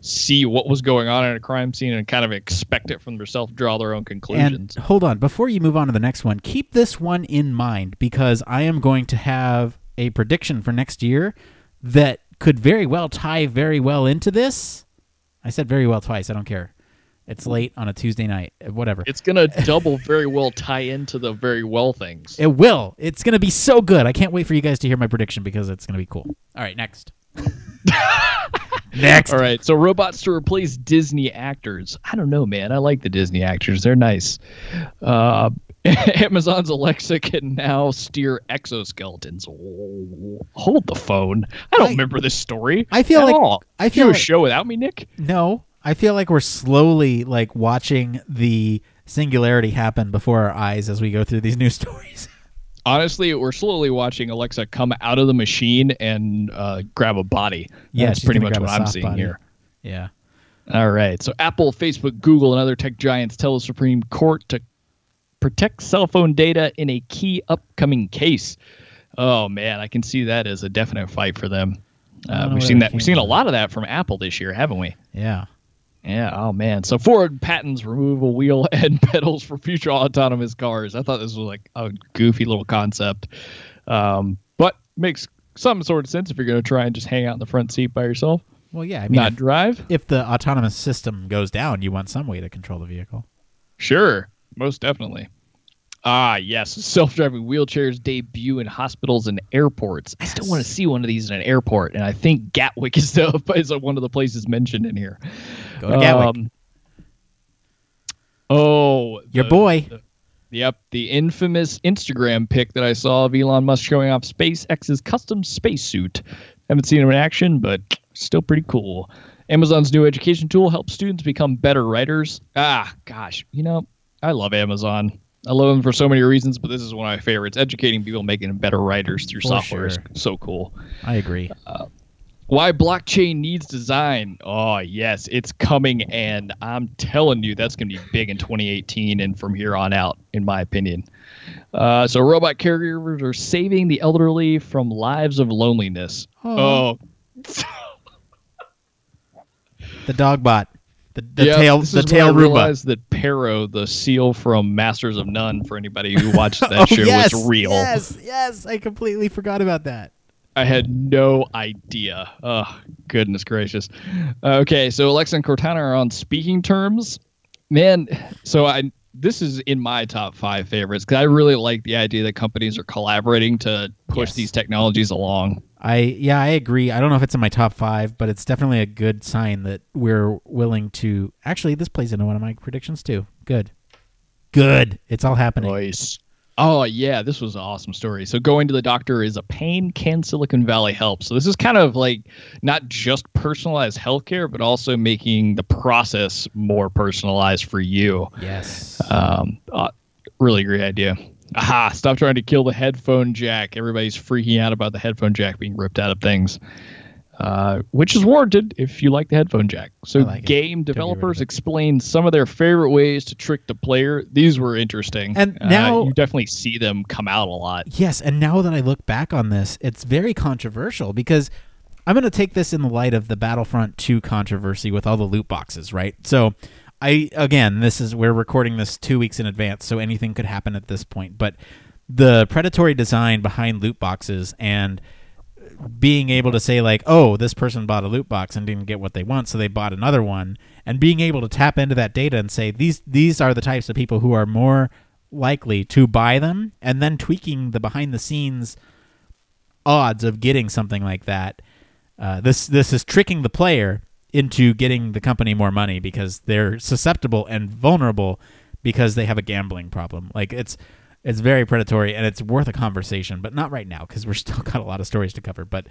see what was going on in a crime scene and kind of expect it from themselves, draw their own conclusions. And hold on, before you move on to the next one, keep this one in mind because I am going to have a prediction for next year that could very well tie very well into this. I said very well twice. I don't care. It's late on a Tuesday night. uh, Whatever. It's gonna double very well tie into the very well things. It will. It's going to be so good. I can't wait for you guys to hear my prediction because it's going to be cool. All right, next. (laughs) next. All right, so robots to replace Disney actors. I don't know, man. I like the Disney actors; they're nice. Uh, (laughs) Amazon's Alexa can now steer exoskeletons. Oh, hold the phone. I don't I- remember this story. I feel like- all. I You feel a show without me, Nick. No, I feel like we're slowly like watching the singularity happen before our eyes as we go through these news (laughs) stories. Honestly, we're slowly watching Alexa come out of the machine and uh, grab a body. Yeah, That's pretty much what I'm seeing body. here. Yeah. All right. So Apple, Facebook, Google, and other tech giants tell the Supreme Court to protect cell phone data in a key upcoming case. Oh man, I can see that as a definite fight for them. Uh, we've seen that. We've seen a lot of that from Apple this year, haven't we? Yeah. Yeah. Oh man. So Ford patents removable wheel (laughs) and pedals for future autonomous cars. I thought this was like a goofy little concept, um, but makes some sort of sense if you're going to try and just hang out in the front seat by yourself, Well, yeah. I mean, not if, drive. if the autonomous system goes down, you want some way to control the vehicle. Sure, most definitely. Ah, yes, (laughs) self-driving wheelchairs debut in hospitals and airports. I still Yes. want to see one of these in an airport, and I think Gatwick (laughs) is the is one of the places mentioned in here. Go to Gatwick. Um, oh, Your the- boy. the- yep, the infamous Instagram pic that I saw of Elon Musk showing off SpaceX's custom spacesuit. Haven't seen him in action, but still pretty cool. Amazon's new education tool helps students become better writers. Ah, gosh, you know, I love Amazon. I love them for so many reasons, but this is one of my favorites. Educating people, making them better writers through For software sure. is so cool. I agree. Why blockchain needs design? Oh yes, it's coming, and I'm telling you, that's going to be big in 2018 and from here on out, in my opinion. Uh, so robot caregivers are saving the elderly from lives of loneliness. Oh. Oh, (laughs) The dog bot. The, the yeah, tail this the is tail when I realized that Paro, the seal from Masters of None, for anybody who watched that (laughs) oh, show, yes, was real. Yes, yes, I completely forgot about that. I had no idea. Oh, goodness gracious. Uh, okay, so Alexa and Cortana are on speaking terms. Man, so I this is in my top five favorites because I really like the idea that companies are collaborating to push Yes. these technologies along. I yeah, I agree. I don't know if it's in my top five, but it's definitely a good sign that we're willing to. Actually, this plays into one of my predictions too. Good, good. It's all happening. Nice. Oh yeah, this was an awesome story. So going to the doctor is a pain. Can Silicon Valley help? So this is kind of like not just personalized healthcare, but also making the process more personalized for you. Yes. Um, uh, really great idea. Aha! Stop trying to kill the headphone jack. Everybody's freaking out about the headphone jack being ripped out of things, uh, which is warranted if you like the headphone jack. So, like game Don't get rid of developers it. explain some of their favorite ways to trick the player. These were interesting, And Uh, now- you definitely see them come out a lot. Yes, and now that I look back on this, it's very controversial because I'm going to take this in the light of the Battlefront 2 controversy with all the loot boxes, right? So, I again, this is we're recording this 2 weeks in advance, so anything could happen at this point, but the predatory design behind loot boxes and being able to say like, "Oh, this person bought a loot box and didn't get what they want, so they bought another one," and being able to tap into that data and say these these are the types of people who are more likely to buy them, and then tweaking the behind the scenes odds of getting something like that. Uh, this this is tricking the player into getting the company more money because they're susceptible and vulnerable because they have a gambling problem. Like it's it's very predatory and it's worth a conversation, but not right now because we're (laughs) still got a lot of stories to cover. But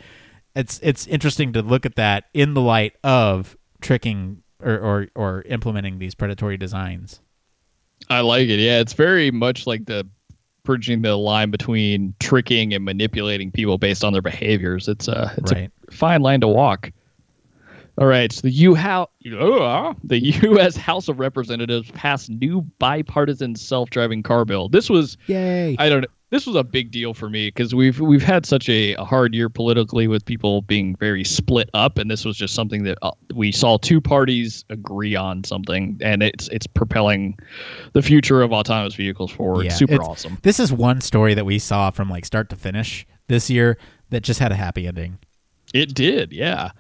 it's it's interesting to look at that in the light of tricking or or, or implementing these predatory designs. I like it. Yeah, it's very much like the bridging the line between tricking and manipulating people based on their behaviors. It's uh, a it's Right. a fine line to walk. All right, so the U how uh, the U.S. (laughs) House of Representatives passed new bipartisan self-driving car bill. This was Yay! I don't know. This was a big deal for me because we've we've had such a, a hard year politically with people being very split up, and this was just something that uh, we saw two parties agree on something, and it's it's propelling the future of autonomous vehicles forward. Yeah, Super awesome. This is one story that we saw from like start to finish this year that just had a happy ending. It did, yeah.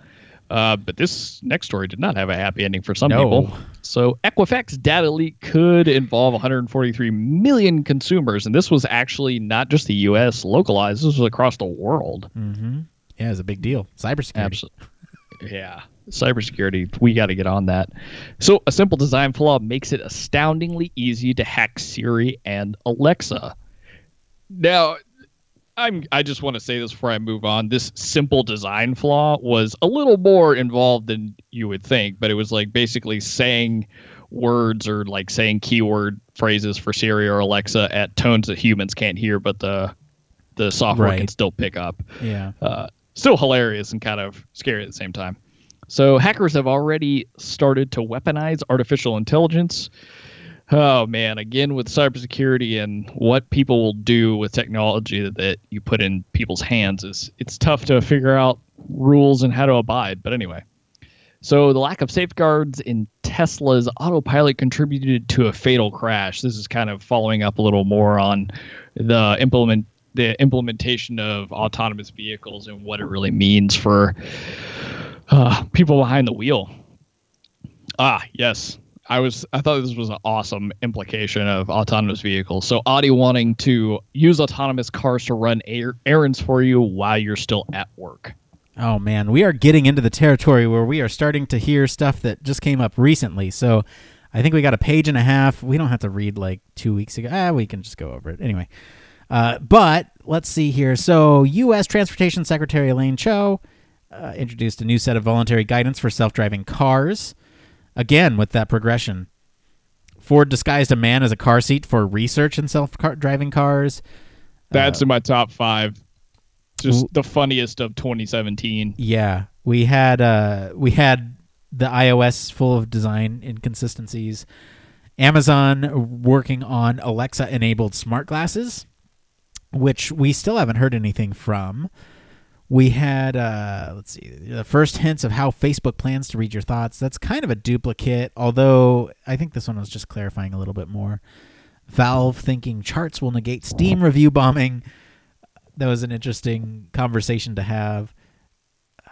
Uh, but this next story did not have a happy ending for some No. people. So Equifax data leak could involve 143 million consumers, and this was actually not just the U.S. localized. This was across the world. Mm-hmm. Yeah, it's a big deal. Cybersecurity. Absolutely. Yeah. Cybersecurity, we got to get on that. So, a simple design flaw makes it astoundingly easy to hack Siri and Alexa. Now, I'm I just want to say this before I move on. This simple design flaw was a little more involved than you would think, but it was like basically saying words or like saying keyword phrases for Siri or Alexa at tones that humans can't hear, but the the software Right. can still pick up Yeah. uh, still hilarious and kind of scary at the same time. So hackers have already started to weaponize artificial intelligence. Oh man, again with cybersecurity and what people will do with technology that, you put in people's hands is it's tough to figure out rules and how to abide. But anyway. So the lack of safeguards in Tesla's autopilot contributed to a fatal crash. This is kind of following up a little more on the implement the implementation of autonomous vehicles and what it really means for uh, people behind the wheel. Ah, yes. I was I thought this was an awesome implication of autonomous vehicles. So Audi wanting to use autonomous cars to run er- errands for you while you're still at work. Oh man, we are getting into the territory where we are starting to hear stuff that just came up recently. So I think we got a page and a half. We don't have to read like two weeks ago. Ah, we can just go over it anyway. Uh, but let's see here. So, U.S. Transportation Secretary Elaine Chao uh, introduced a new set of voluntary guidance for self-driving cars. Again, with that progression, Ford disguised a man as a car seat for research in self-driving cars. That's Uh, in my top five. Just w- the funniest of 2017. Yeah. We had uh, we had the iOS full of design inconsistencies. Amazon working on Alexa enabled smart glasses, which we still haven't heard anything from. We had uh, let's see the first hints of how Facebook plans to read your thoughts. That's kind of a duplicate, although I think this one was just clarifying a little bit more. Valve thinking charts will negate Steam review bombing. That was an interesting conversation to have.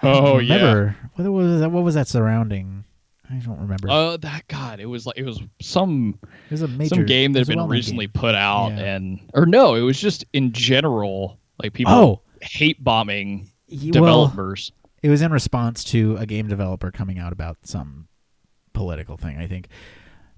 I Oh, remember. What was that? What was that surrounding? I don't remember. Oh, that God! It was like it was some it was a major some game that had been recently game. put out, Yeah. and or no, it was just in general like people Oh. hate bombing Y- well, developers. it was in response to a game developer coming out about some political thing. I think.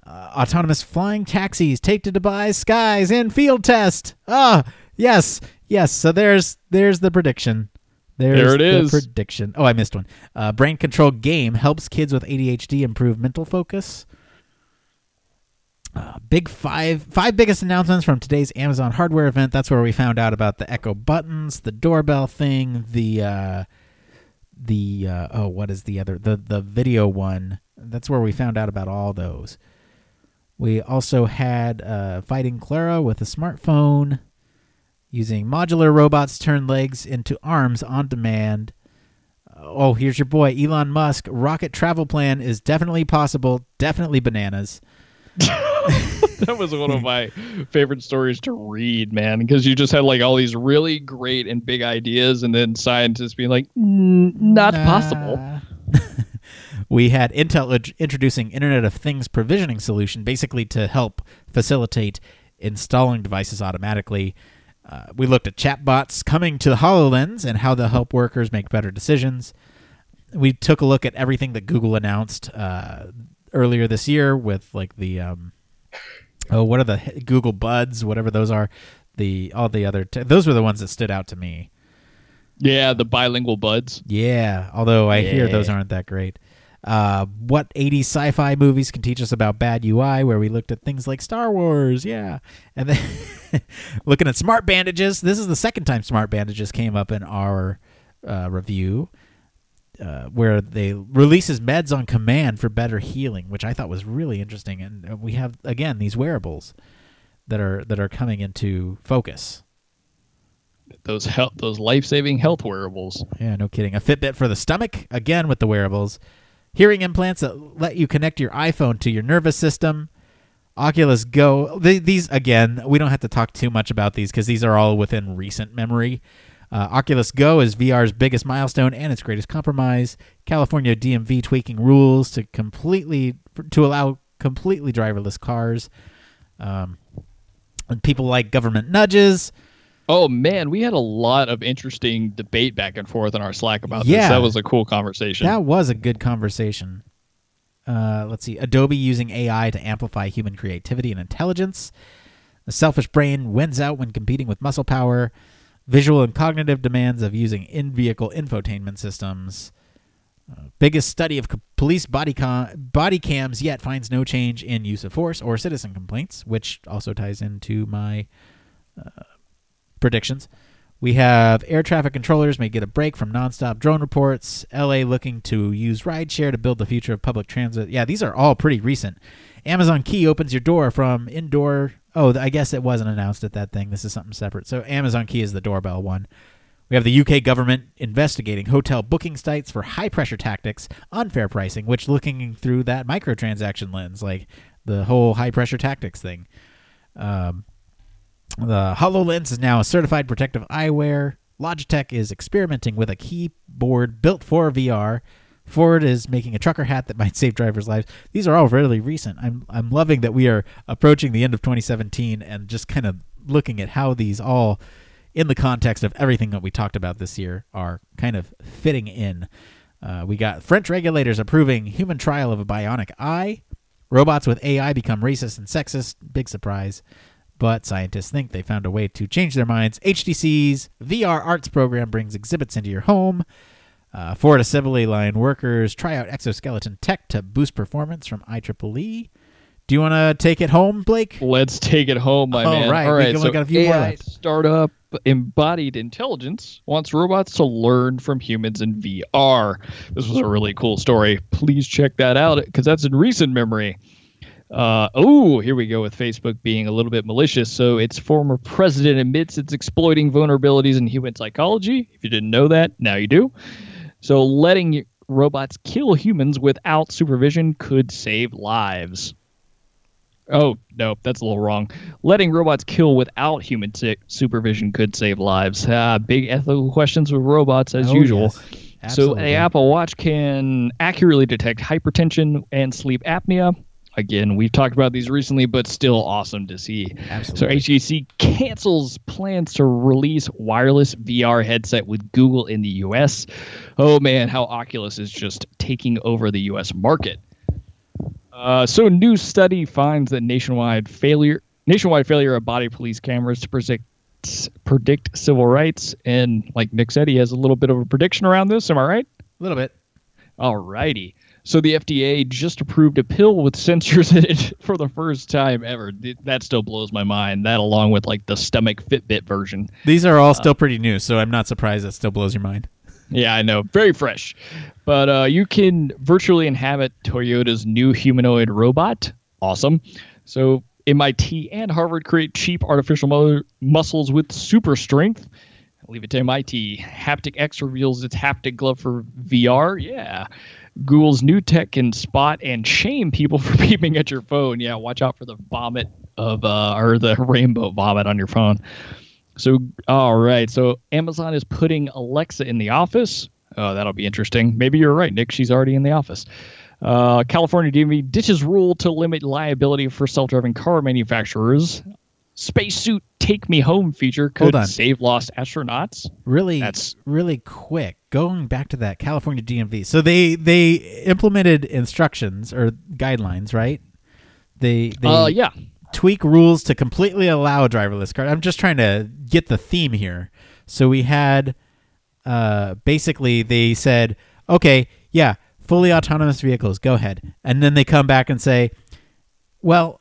Uh, autonomous flying taxis take to Dubai skies in field test. Ah, yes, yes. So there's there's the prediction. There's There it the is. prediction. Oh, I missed one. Uh, brain control game helps kids with ADHD improve mental focus. Uh, big five five biggest announcements from today's Amazon hardware event. That's where we found out about the Echo buttons, the doorbell thing, the uh, the uh, oh what is the other the the video one. That's where we found out about all those. We also had uh, fighting Clara with a smartphone, using modular robots turn legs into arms on demand. Oh, here's your boy Elon Musk. Rocket travel plan is definitely possible. Definitely bananas. (laughs) (laughs) that was one of my favorite stories to read, man, because you just had like all these really great and big ideas, and then scientists being like, "Mm, "Not possible." (laughs) We had Intel int- introducing Internet of Things provisioning solution, basically to help facilitate installing devices automatically. Uh, we looked at chatbots coming to the HoloLens and how they'll help workers make better decisions. We took a look at everything that Google announced uh, earlier this year with like the um, oh, what are the Google Buds, whatever those are. The all the other t- those were the ones that stood out to me. Yeah, the bilingual buds. Yeah, although I hear those aren't that great. Uh, what 80s sci-fi movies can teach us about bad UI? Where we looked at things like Star Wars, yeah, and then (laughs) looking at smart bandages. This is the second time smart bandages came up in our uh, review, uh, where they releases meds on command for better healing, which I thought was really interesting. And uh, we have again these wearables that are that are coming into focus. Those health, those life-saving health wearables. Yeah, no kidding. A Fitbit for the stomach, again with the wearables. Hearing implants that let you connect your iPhone to your nervous system. Oculus Go. Th- these, again, we don't have to talk too much about these because these are all within recent memory. Uh, Oculus Go is VR's biggest milestone and its greatest compromise. California DMV tweaking rules to completely to allow completely driverless cars. Um, and people like government nudges. Oh man, we had a lot of interesting debate back and forth in our Slack about Yeah. this. That was a cool conversation. That was a good conversation. Uh, let's see. Adobe using AI to amplify human creativity and intelligence. The selfish brain wins out when competing with muscle power. Visual and cognitive demands of using in vehicle infotainment systems. Uh, biggest study of co- police body, com- body cams yet finds no change in use of force or citizen complaints, which also ties into my uh, predictions. We have air traffic controllers may get a break from nonstop drone reports. LA looking to use rideshare to build the future of public transit. Yeah, these are all pretty recent. Amazon Key opens your door from indoor. Oh, I guess it wasn't announced at that thing. This is something separate. So Amazon Key is the doorbell one. We have the UK government investigating hotel booking sites for high pressure tactics, unfair pricing, which looking through that microtransaction lens, like the whole high pressure tactics thing. Um, the HoloLens is now a certified protective eyewear. Logitech is experimenting with a keyboard built for VR. Ford is making a trucker hat that (laughs) might save drivers' lives. These are all really recent. I'm I'm loving that we are approaching the end of 2017 and just kind of looking at how these all in the context of everything that we talked about this year are kind of fitting in. Uh, we got French regulators approving human trial of a bionic eye. Robots with AI become racist and sexist. Big surprise. But scientists think they found a way to change their minds. HTC's VR arts program brings exhibits into your home. Uh, Ford assembly line workers try out exoskeleton tech to boost performance from IEEE. Do you want to take it home, Blake? Let's take it home, my All man. right, All we So we got a few AI startup Embodied Intelligence wants robots to learn from humans in VR. This was a really cool story. Please check that out because that's in recent memory. Uh, oh, here we go with Facebook being a little bit malicious. So its former president admits it's exploiting vulnerabilities in human psychology. If you didn't know that, now you do. So letting robots kill humans without supervision could save lives. Oh, no, that's a little wrong. Letting robots kill without human si- supervision could save lives. Ah, big ethical questions with robots as Oh, usual. yes. So, the Apple Watch can accurately detect hypertension and sleep apnea. Again, we've talked about these recently, but still awesome to see. Absolutely. So, HTC cancels plans to release wireless VR headset with Google in the US. Oh man, how Oculus is just taking over the US market. Uh, so, new study finds that nationwide failure nationwide failure of body police cameras to predict predict civil rights, and like Nick said, he has a little bit of a prediction around this. Am I right? a little bit. Alrighty. So the FDA just approved a pill with sensors in it (laughs) for the first time ever. That still blows my mind. That along with like the stomach Fitbit version. These are all still pretty new, so I'm not surprised that still blows your mind. Yeah, I know. Very fresh. But uh, you can virtually inhabit Toyota's new humanoid robot. Awesome. So MIT and Harvard create cheap artificial mu- muscles with super strength. I'll leave it to MIT. Haptic X reveals its haptic glove for VR. Yeah. Google's new tech can spot and shame people (laughs) for beeping at your phone. Yeah, watch out for the vomit of uh, or the (laughs) rainbow vomit on your phone. So, all right. So, Amazon is putting Alexa in the office. Oh, that'll be interesting. Maybe you're right, Nick. She's already in the office. Uh, California DMV ditches rule to limit liability for self-driving car manufacturers. Spacesuit Take Me Home feature could save lost astronauts. Really, That's- really quick. Going back to that California DMV, so they they implemented instructions or guidelines, right? They they Uh, yeah. tweak rules to completely allow driverless cars. I'm just trying to get the theme here. So we had uh, basically they said, okay, yeah, fully autonomous vehicles, go ahead, and then they come back and say, well,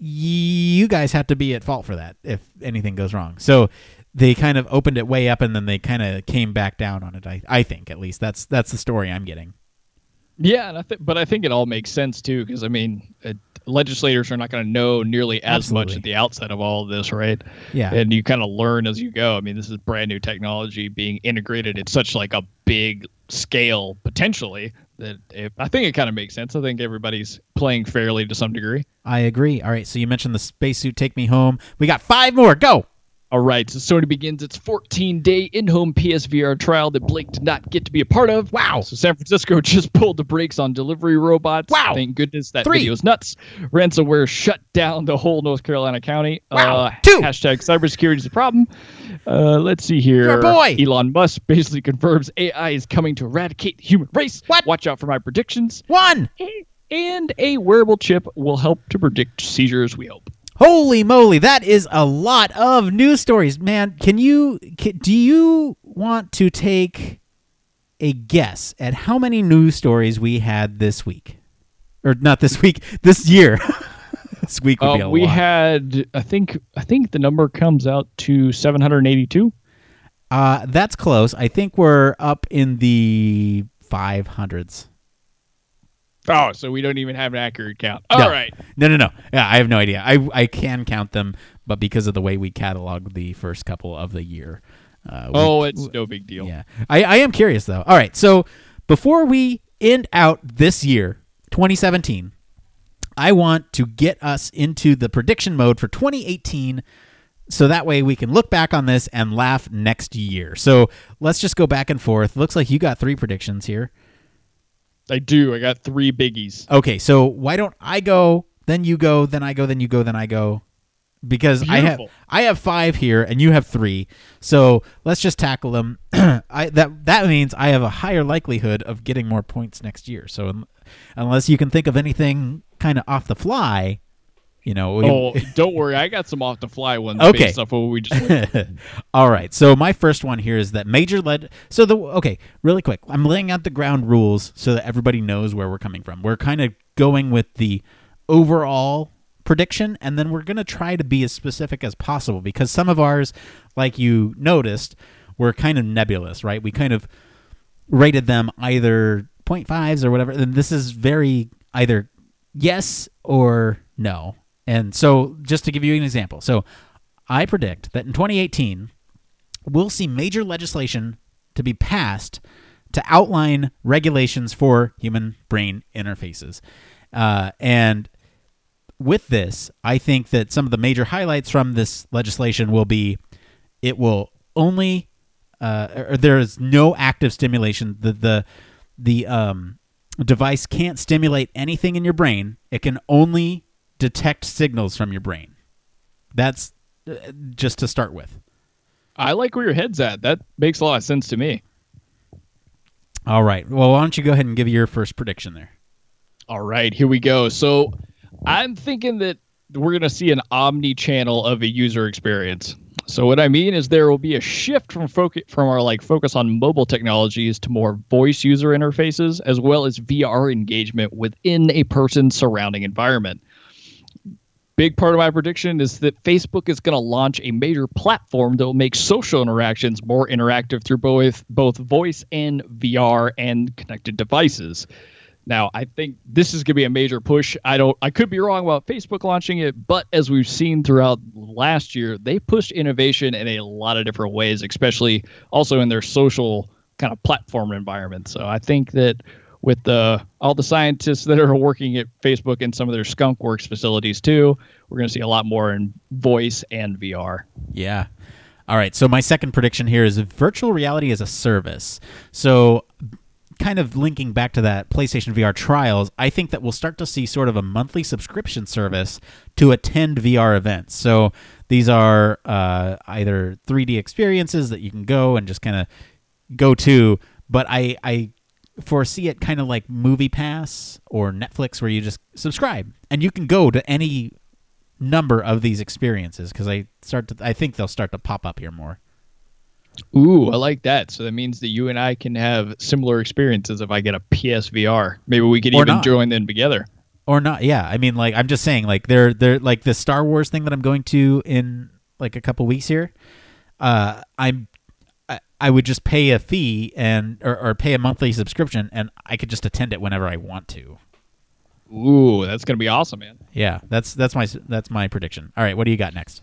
you guys have to be at fault for that if anything goes wrong. So they kind of opened it way up and then they kind of came back down on it. I, I think at least that's that's the story I'm getting. Yeah, and I th- but I think it all makes sense too, because I mean, uh, legislators are not going to know nearly as much at the outset of all of this, right? Yeah. and you kind of learn as you go. I mean, this is brand new technology being integrated at such like a big scale potentially that it, I think it kind of makes sense. I think everybody's playing fairly to some degree. I agree. All right, so you mentioned the spacesuit take me home. We got five more. Go. All right, so Sony begins its 14-day in-home PSVR trial that Blake did not get to be a part of. Wow. So San Francisco (laughs) just pulled the brakes on delivery robots. Wow. Thank goodness that Three. video's nuts. Ransomware shut down the whole North Carolina county. Wow. Uh, Two. Hashtag cybersecurity is a problem. Uh, let's see here. Your boy. Elon Musk basically confirms AI is coming to eradicate the human race. What? Watch out for my predictions. One. And a wearable chip will help to predict seizures, we hope. Holy moly, that is a lot of news stories, man. Can you can, do you want to take a guess at how many news stories we had this week? Or not this week, (laughs) this year. (laughs) this week would be a Uh, we lot. had, I think, I think the number comes out to 782. uh, that's close. I think we're up in the 500s. Oh, so we don't even have an accurate count. All no. right. No, no, no. Yeah, I have no idea. I I can count them, but because of the way we catalog the first couple of the year. Uh, we- Oh, it's no big deal. Yeah. I, I am curious though. All right. So before we end out this year, 2017, I want to get us into the prediction mode for 2018 so that way we can look back on this and laugh next year. So let's just go back and forth. Looks like you got three predictions here. I do. I got three biggies. Okay, so why don't I go, then you go, then I go, then you go, then I go? Because I have I have five here and you have three. So let's just tackle them. (clears throat) I that that means I have a higher likelihood of getting more points next year. So un- unless you can think of anything kind of off the fly, you know. we- Oh, don't worry. I got some off the fly ones Okay. based off of what we just. (laughs) All right. So my first one here is that major led. So the okay, really quick. I'm laying out the ground rules so that everybody knows where we're coming from. We're kind of going with the overall prediction, and then we're going to try to be as specific as possible because some of ours, like you noticed, were kind of nebulous, right? We kind of rated them either 0.5s or whatever. And this is very either yes or no. And so, just to give you an example, so I predict that in 2018, we'll see major legislation to be passed to outline regulations for human brain interfaces. Uh, and with this, I think that some of the major highlights from this legislation will be it will only uh, or there is no active stimulation. The the the um, device can't stimulate anything in your brain. It can only detect signals from your brain. That's uh, just to start with. I like where your head's at. That makes a lot of sense to me. All right. Well, why don't you go ahead and give your first prediction there? All right, here we go. So I'm thinking that we're going to see an omni channel of a user experience. So what I mean is there will be a shift from focus from our like focus on mobile technologies to more voice user interfaces as well as VR engagement within a person's surrounding environment. Big part of my prediction is that Facebook is going to launch a major platform that will make social interactions more interactive through both both voice and VR and connected devices. Now, I think this is going to be a major push. I don't I could be wrong about Facebook launching it, but as we've seen throughout last year, they pushed innovation in a lot of different ways, especially also in their social kind of platform environment. So, I think that with the all the scientists that are working at Facebook and some of their Skunk Works facilities too, we're going to see a lot more in voice and VR. Yeah. All right. So my second prediction here is virtual reality as a service. So kind of linking back to that PlayStation VR trials, I think that we'll start to see sort of a monthly subscription service to attend VR events. So these are uh, either 3D experiences that you can go and just kind of go to, but I, I foresee it kind of like MoviePass or Netflix, where you just subscribe and you can go to any number of these experiences because I start to I think they'll start to pop up here more. Ooh, I like that. So that means that you and I can have similar experiences if I get a PSVR. Maybe we could Or even not. join them together. or not yeah i mean like i'm just saying like they're they're like the star wars thing that i'm going to in like a couple weeks here uh i'm I, would just pay a fee and or, or pay a monthly subscription and i could just attend it whenever i want to Ooh, that's gonna be awesome, man. yeah that's that's my that's my prediction all right what do you got next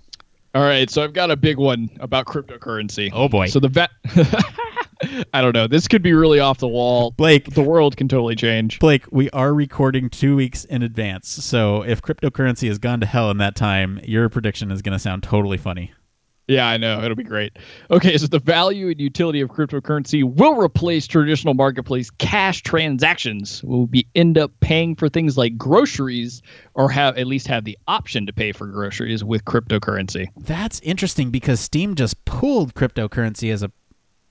All right, so I've got a big one about cryptocurrency. Oh, boy. So the vet. (laughs) I don't know. This could be really off the wall. Blake. the world can totally change. blake we are recording two weeks in advance so if cryptocurrency has gone to hell in that time your prediction is going to sound totally funny Yeah, I know. It'll be great. Okay, so the value and utility of cryptocurrency will replace traditional marketplace cash transactions. We'll be end up paying for things like groceries or have at least have the option to pay for groceries with cryptocurrency. That's interesting because Steam just pulled cryptocurrency as a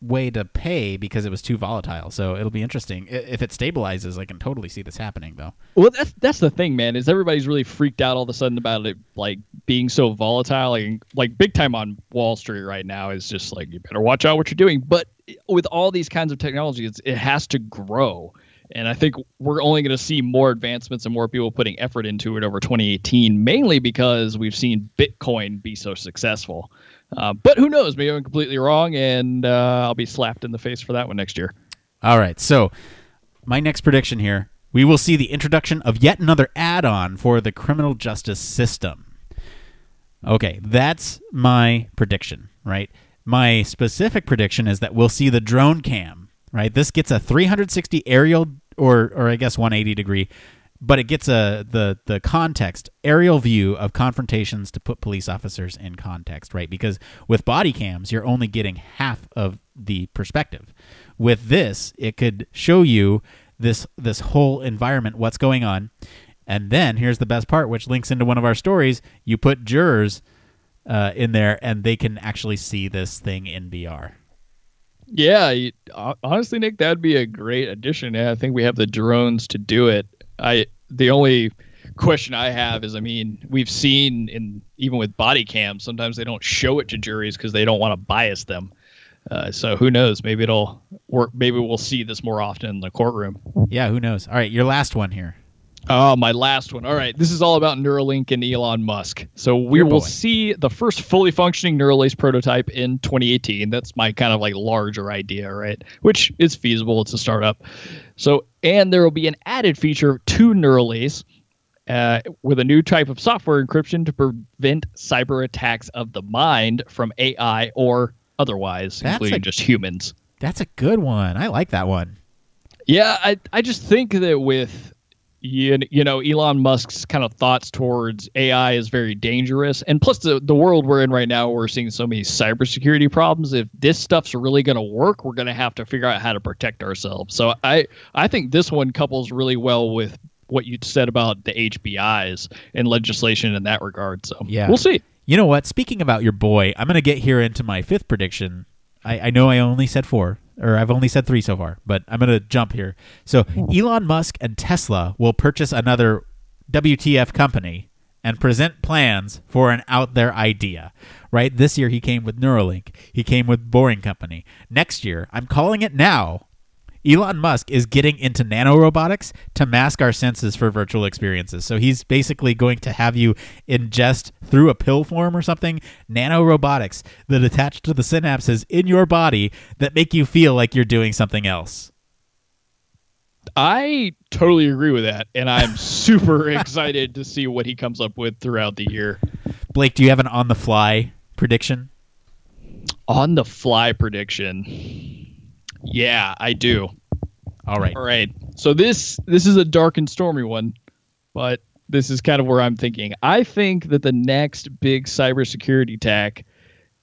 way to pay because it was too volatile. So it'll be interesting if it stabilizes. I can totally see this happening, though. Well, that's that's the thing, man. Is everybody's really freaked out all of a sudden about it like being so volatile, like like big time on Wall Street right now is just like you better watch out what you're doing. But with all these kinds of technologies, it has to grow, and I think we're only going to see more advancements and more people putting effort into it over 2018, mainly because we've seen Bitcoin be so successful. Uh, but who knows? Maybe I'm completely wrong, and uh, I'll be slapped in the face for that one next year. All right. So my next prediction here: we will see the introduction of yet another add-on for the criminal justice system. Okay, that's my prediction, right? My specific prediction is that we'll see the drone cam, right? This gets a 360 aerial or or I guess 180 degree, but it gets a the the context aerial view of confrontations to put police officers in context, right? Because with body cams, you're only getting half of the perspective. With this, it could show you this this whole environment, what's going on, and then here's the best part, which links into one of our stories. You put jurors uh, in there, and they can actually see this thing in VR. Yeah, honestly, Nick, that'd be a great addition. I think we have the drones to do it. I the only question I have is, I mean, we've seen in even with body cams, sometimes they don't show it to juries because they don't want to bias them. Uh, so who knows? Maybe it'll work. Maybe we'll see this more often in the courtroom. Yeah, who knows? All right, your last one here. Oh, my last one. All right. This is all about Neuralink and Elon Musk. So we will see the first fully functioning Neuralink prototype in 2018. That's my kind of like larger idea, right? Which is feasible. It's a startup. So, and there will be an added feature to Neuralink uh, with a new type of software encryption to prevent cyber attacks of the mind from AI or otherwise, That's including a- just humans. That's a good one. I like that one. Yeah, I I just think that with you you know Elon Musk's kind of thoughts towards AI is very dangerous, and plus the the world we're in right now, we're seeing so many cybersecurity problems. If this stuff's really going to work, we're going to have to figure out how to protect ourselves. So I I think this one couples really well with what you said about the HBIs and legislation in that regard. So Yeah. we'll see. You know what? Speaking about your boy, I'm going to get here into my fifth prediction. I, I know I only said four, or I've only said three so far, but I'm going to jump here. So hmm. Elon Musk and Tesla will purchase another WTF company and present plans for an out there idea. Right? This year he came with Neuralink. He came with Boring Company. Next year, I'm calling it now. Elon Musk is getting into nanorobotics to mask our senses for virtual experiences. So he's basically going to have you ingest through a pill form or something nanorobotics that attach to the synapses in your body that make you feel like you're doing something else. I totally agree with that, and I'm super (laughs) excited to see what he comes up with throughout the year. Blake, do you have an on the fly prediction? On the fly prediction. Yeah, I do. All right. All right. So this this is a dark and stormy one, but this is kind of where I'm thinking. I think that the next big cybersecurity attack,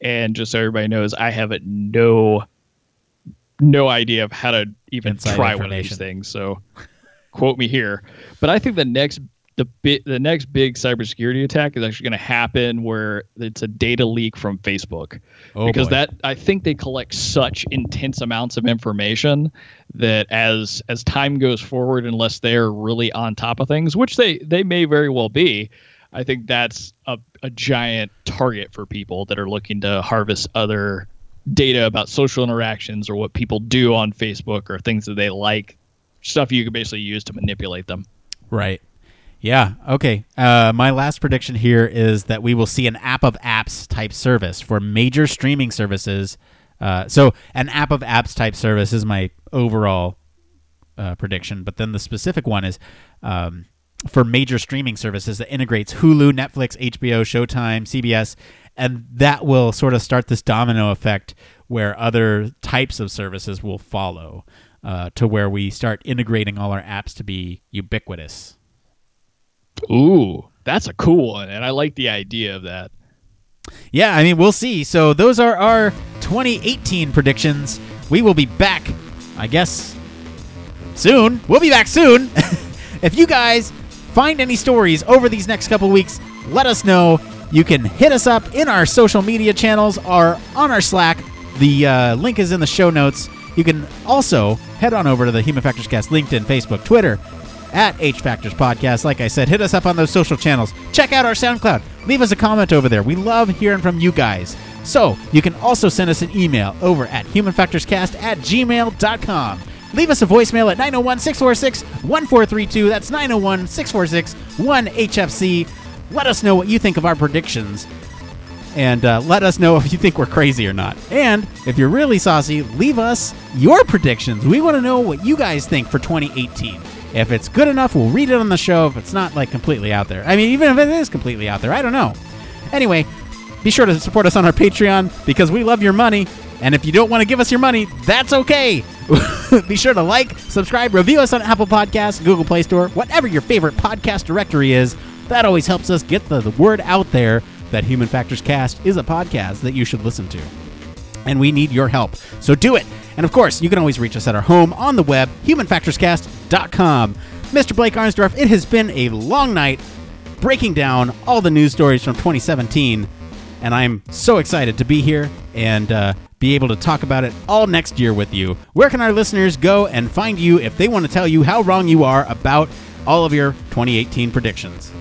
and just so everybody knows, I have no no idea of how to even Inside try one of these things. So quote me here. But I think the next the bit the next big cybersecurity attack is actually going to happen where it's a data leak from Facebook Oh, because boy. that I think they collect such intense amounts of information that as as time goes forward, unless they're really on top of things, which they they may very well be, I think that's a, a giant target for people that are looking to harvest other data about social interactions or what people do on Facebook or things that they like, stuff you can basically use to manipulate them. Right. Yeah. Okay. Uh, my last prediction here is that we will see an app of apps type service for major streaming services. Uh, so, an app of apps type service is my overall uh, prediction, but then the specific one is um, for major streaming services that integrates Hulu, Netflix, HBO, Showtime, CBS, and that will sort of start this domino effect where other types of services will follow uh, to where we start integrating all our apps to be ubiquitous. Ooh, that's a cool one, and I like the idea of that. Yeah, I mean, we'll see. So those are our 2018 predictions. We will be back, I guess, soon. We'll be back soon. (laughs) if you guys find any stories over these next couple weeks, let us know. You can hit us up in our social media channels or on our Slack. The uh, link is in the show notes. You can also head on over to the Human Factors Cast LinkedIn, Facebook, Twitter, at H Factors Podcast. Like I said, hit us up on those social channels. Check out our SoundCloud. Leave us a comment over there. We love hearing from you guys. So you can also send us an email over at humanfactorscast at gmail.com. Leave us a voicemail at 901 646 1432. That's 901 646 1HFC. Let us know what you think of our predictions and uh, let us know (laughs) if you think we're crazy or not. And if you're really saucy, leave us your predictions. We want to know what you guys think for 2018. If it's good enough, we'll read it on the show. If it's not like completely out there, I mean, even if it is completely out there, I don't know. Anyway, be sure to support us on our Patreon because we love your money. And if you don't want to give us your money, that's okay. (laughs) be sure to like, subscribe, review us on Apple Podcasts, Google Play Store, whatever your favorite podcast directory is. That always helps us get the, the word out there that Human Factors Cast is a podcast that you should listen to. And we need your help. So do it. And of course, you can always reach us at our home on the web, humanfactorscast.com. Mr. Blake Arnsdorf, it has been a long night breaking down all the news stories from 2017. And I'm so excited to be here and uh, be able to talk about it all next year with you. Where can our listeners go and find you if they want to tell you how wrong you are about all of your 2018 predictions?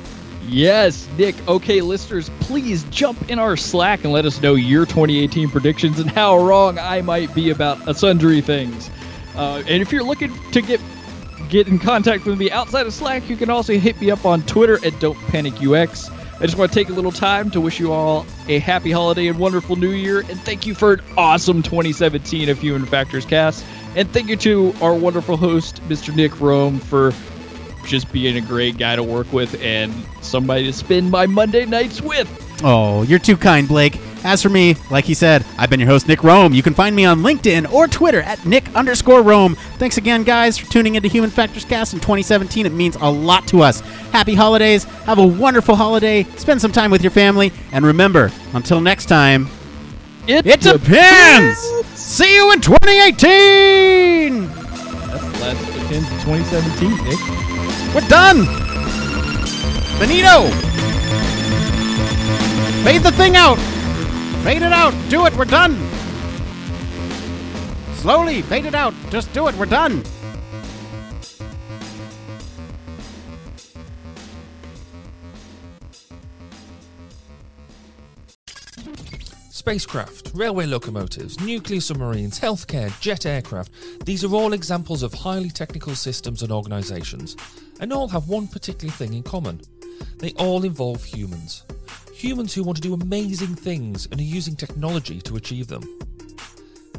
Yes, Nick. Okay, listeners, please jump in our Slack and let us know your 2018 predictions and how wrong I might be about sundry things. Uh, and if you're looking to get get in contact with me outside of Slack, you can also hit me up on Twitter at Don't Panic UX. I just want to take a little time to wish you all a happy holiday and wonderful new year, and thank you for an awesome 2017 of Human Factors Cast. And thank you to our wonderful host, Mr. Nick Rome, for just being a great guy to work with and somebody to spend my Monday nights with. Oh, you're too kind, Blake. As for me, like he said, I've been your host, Nick Rome. You can find me on LinkedIn or Twitter at Nick underscore Rome. Thanks again, guys, for tuning into Human Factors Cast in 2017. It means a lot to us. Happy holidays. Have a wonderful holiday. Spend some time with your family. And remember, until next time, It, it depends. See you in 2018. That's the last depends 2017, Nick. We're done. Benito. Fade the thing out. Fade it out. Do it. We're done. Slowly. Fade it out. Just do it. We're done. Spacecraft, railway locomotives, nuclear submarines, healthcare, jet aircraft, these are all examples of highly technical systems and organisations, and all have one particular thing in common. They all involve humans. Humans who want to do amazing things and are using technology to achieve them.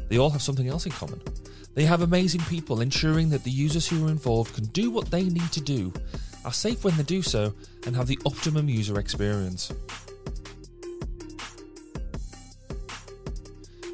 They all have something else in common. They have amazing people ensuring that the users who are involved can do what they need to do, are safe when they do so, and have the optimum user experience.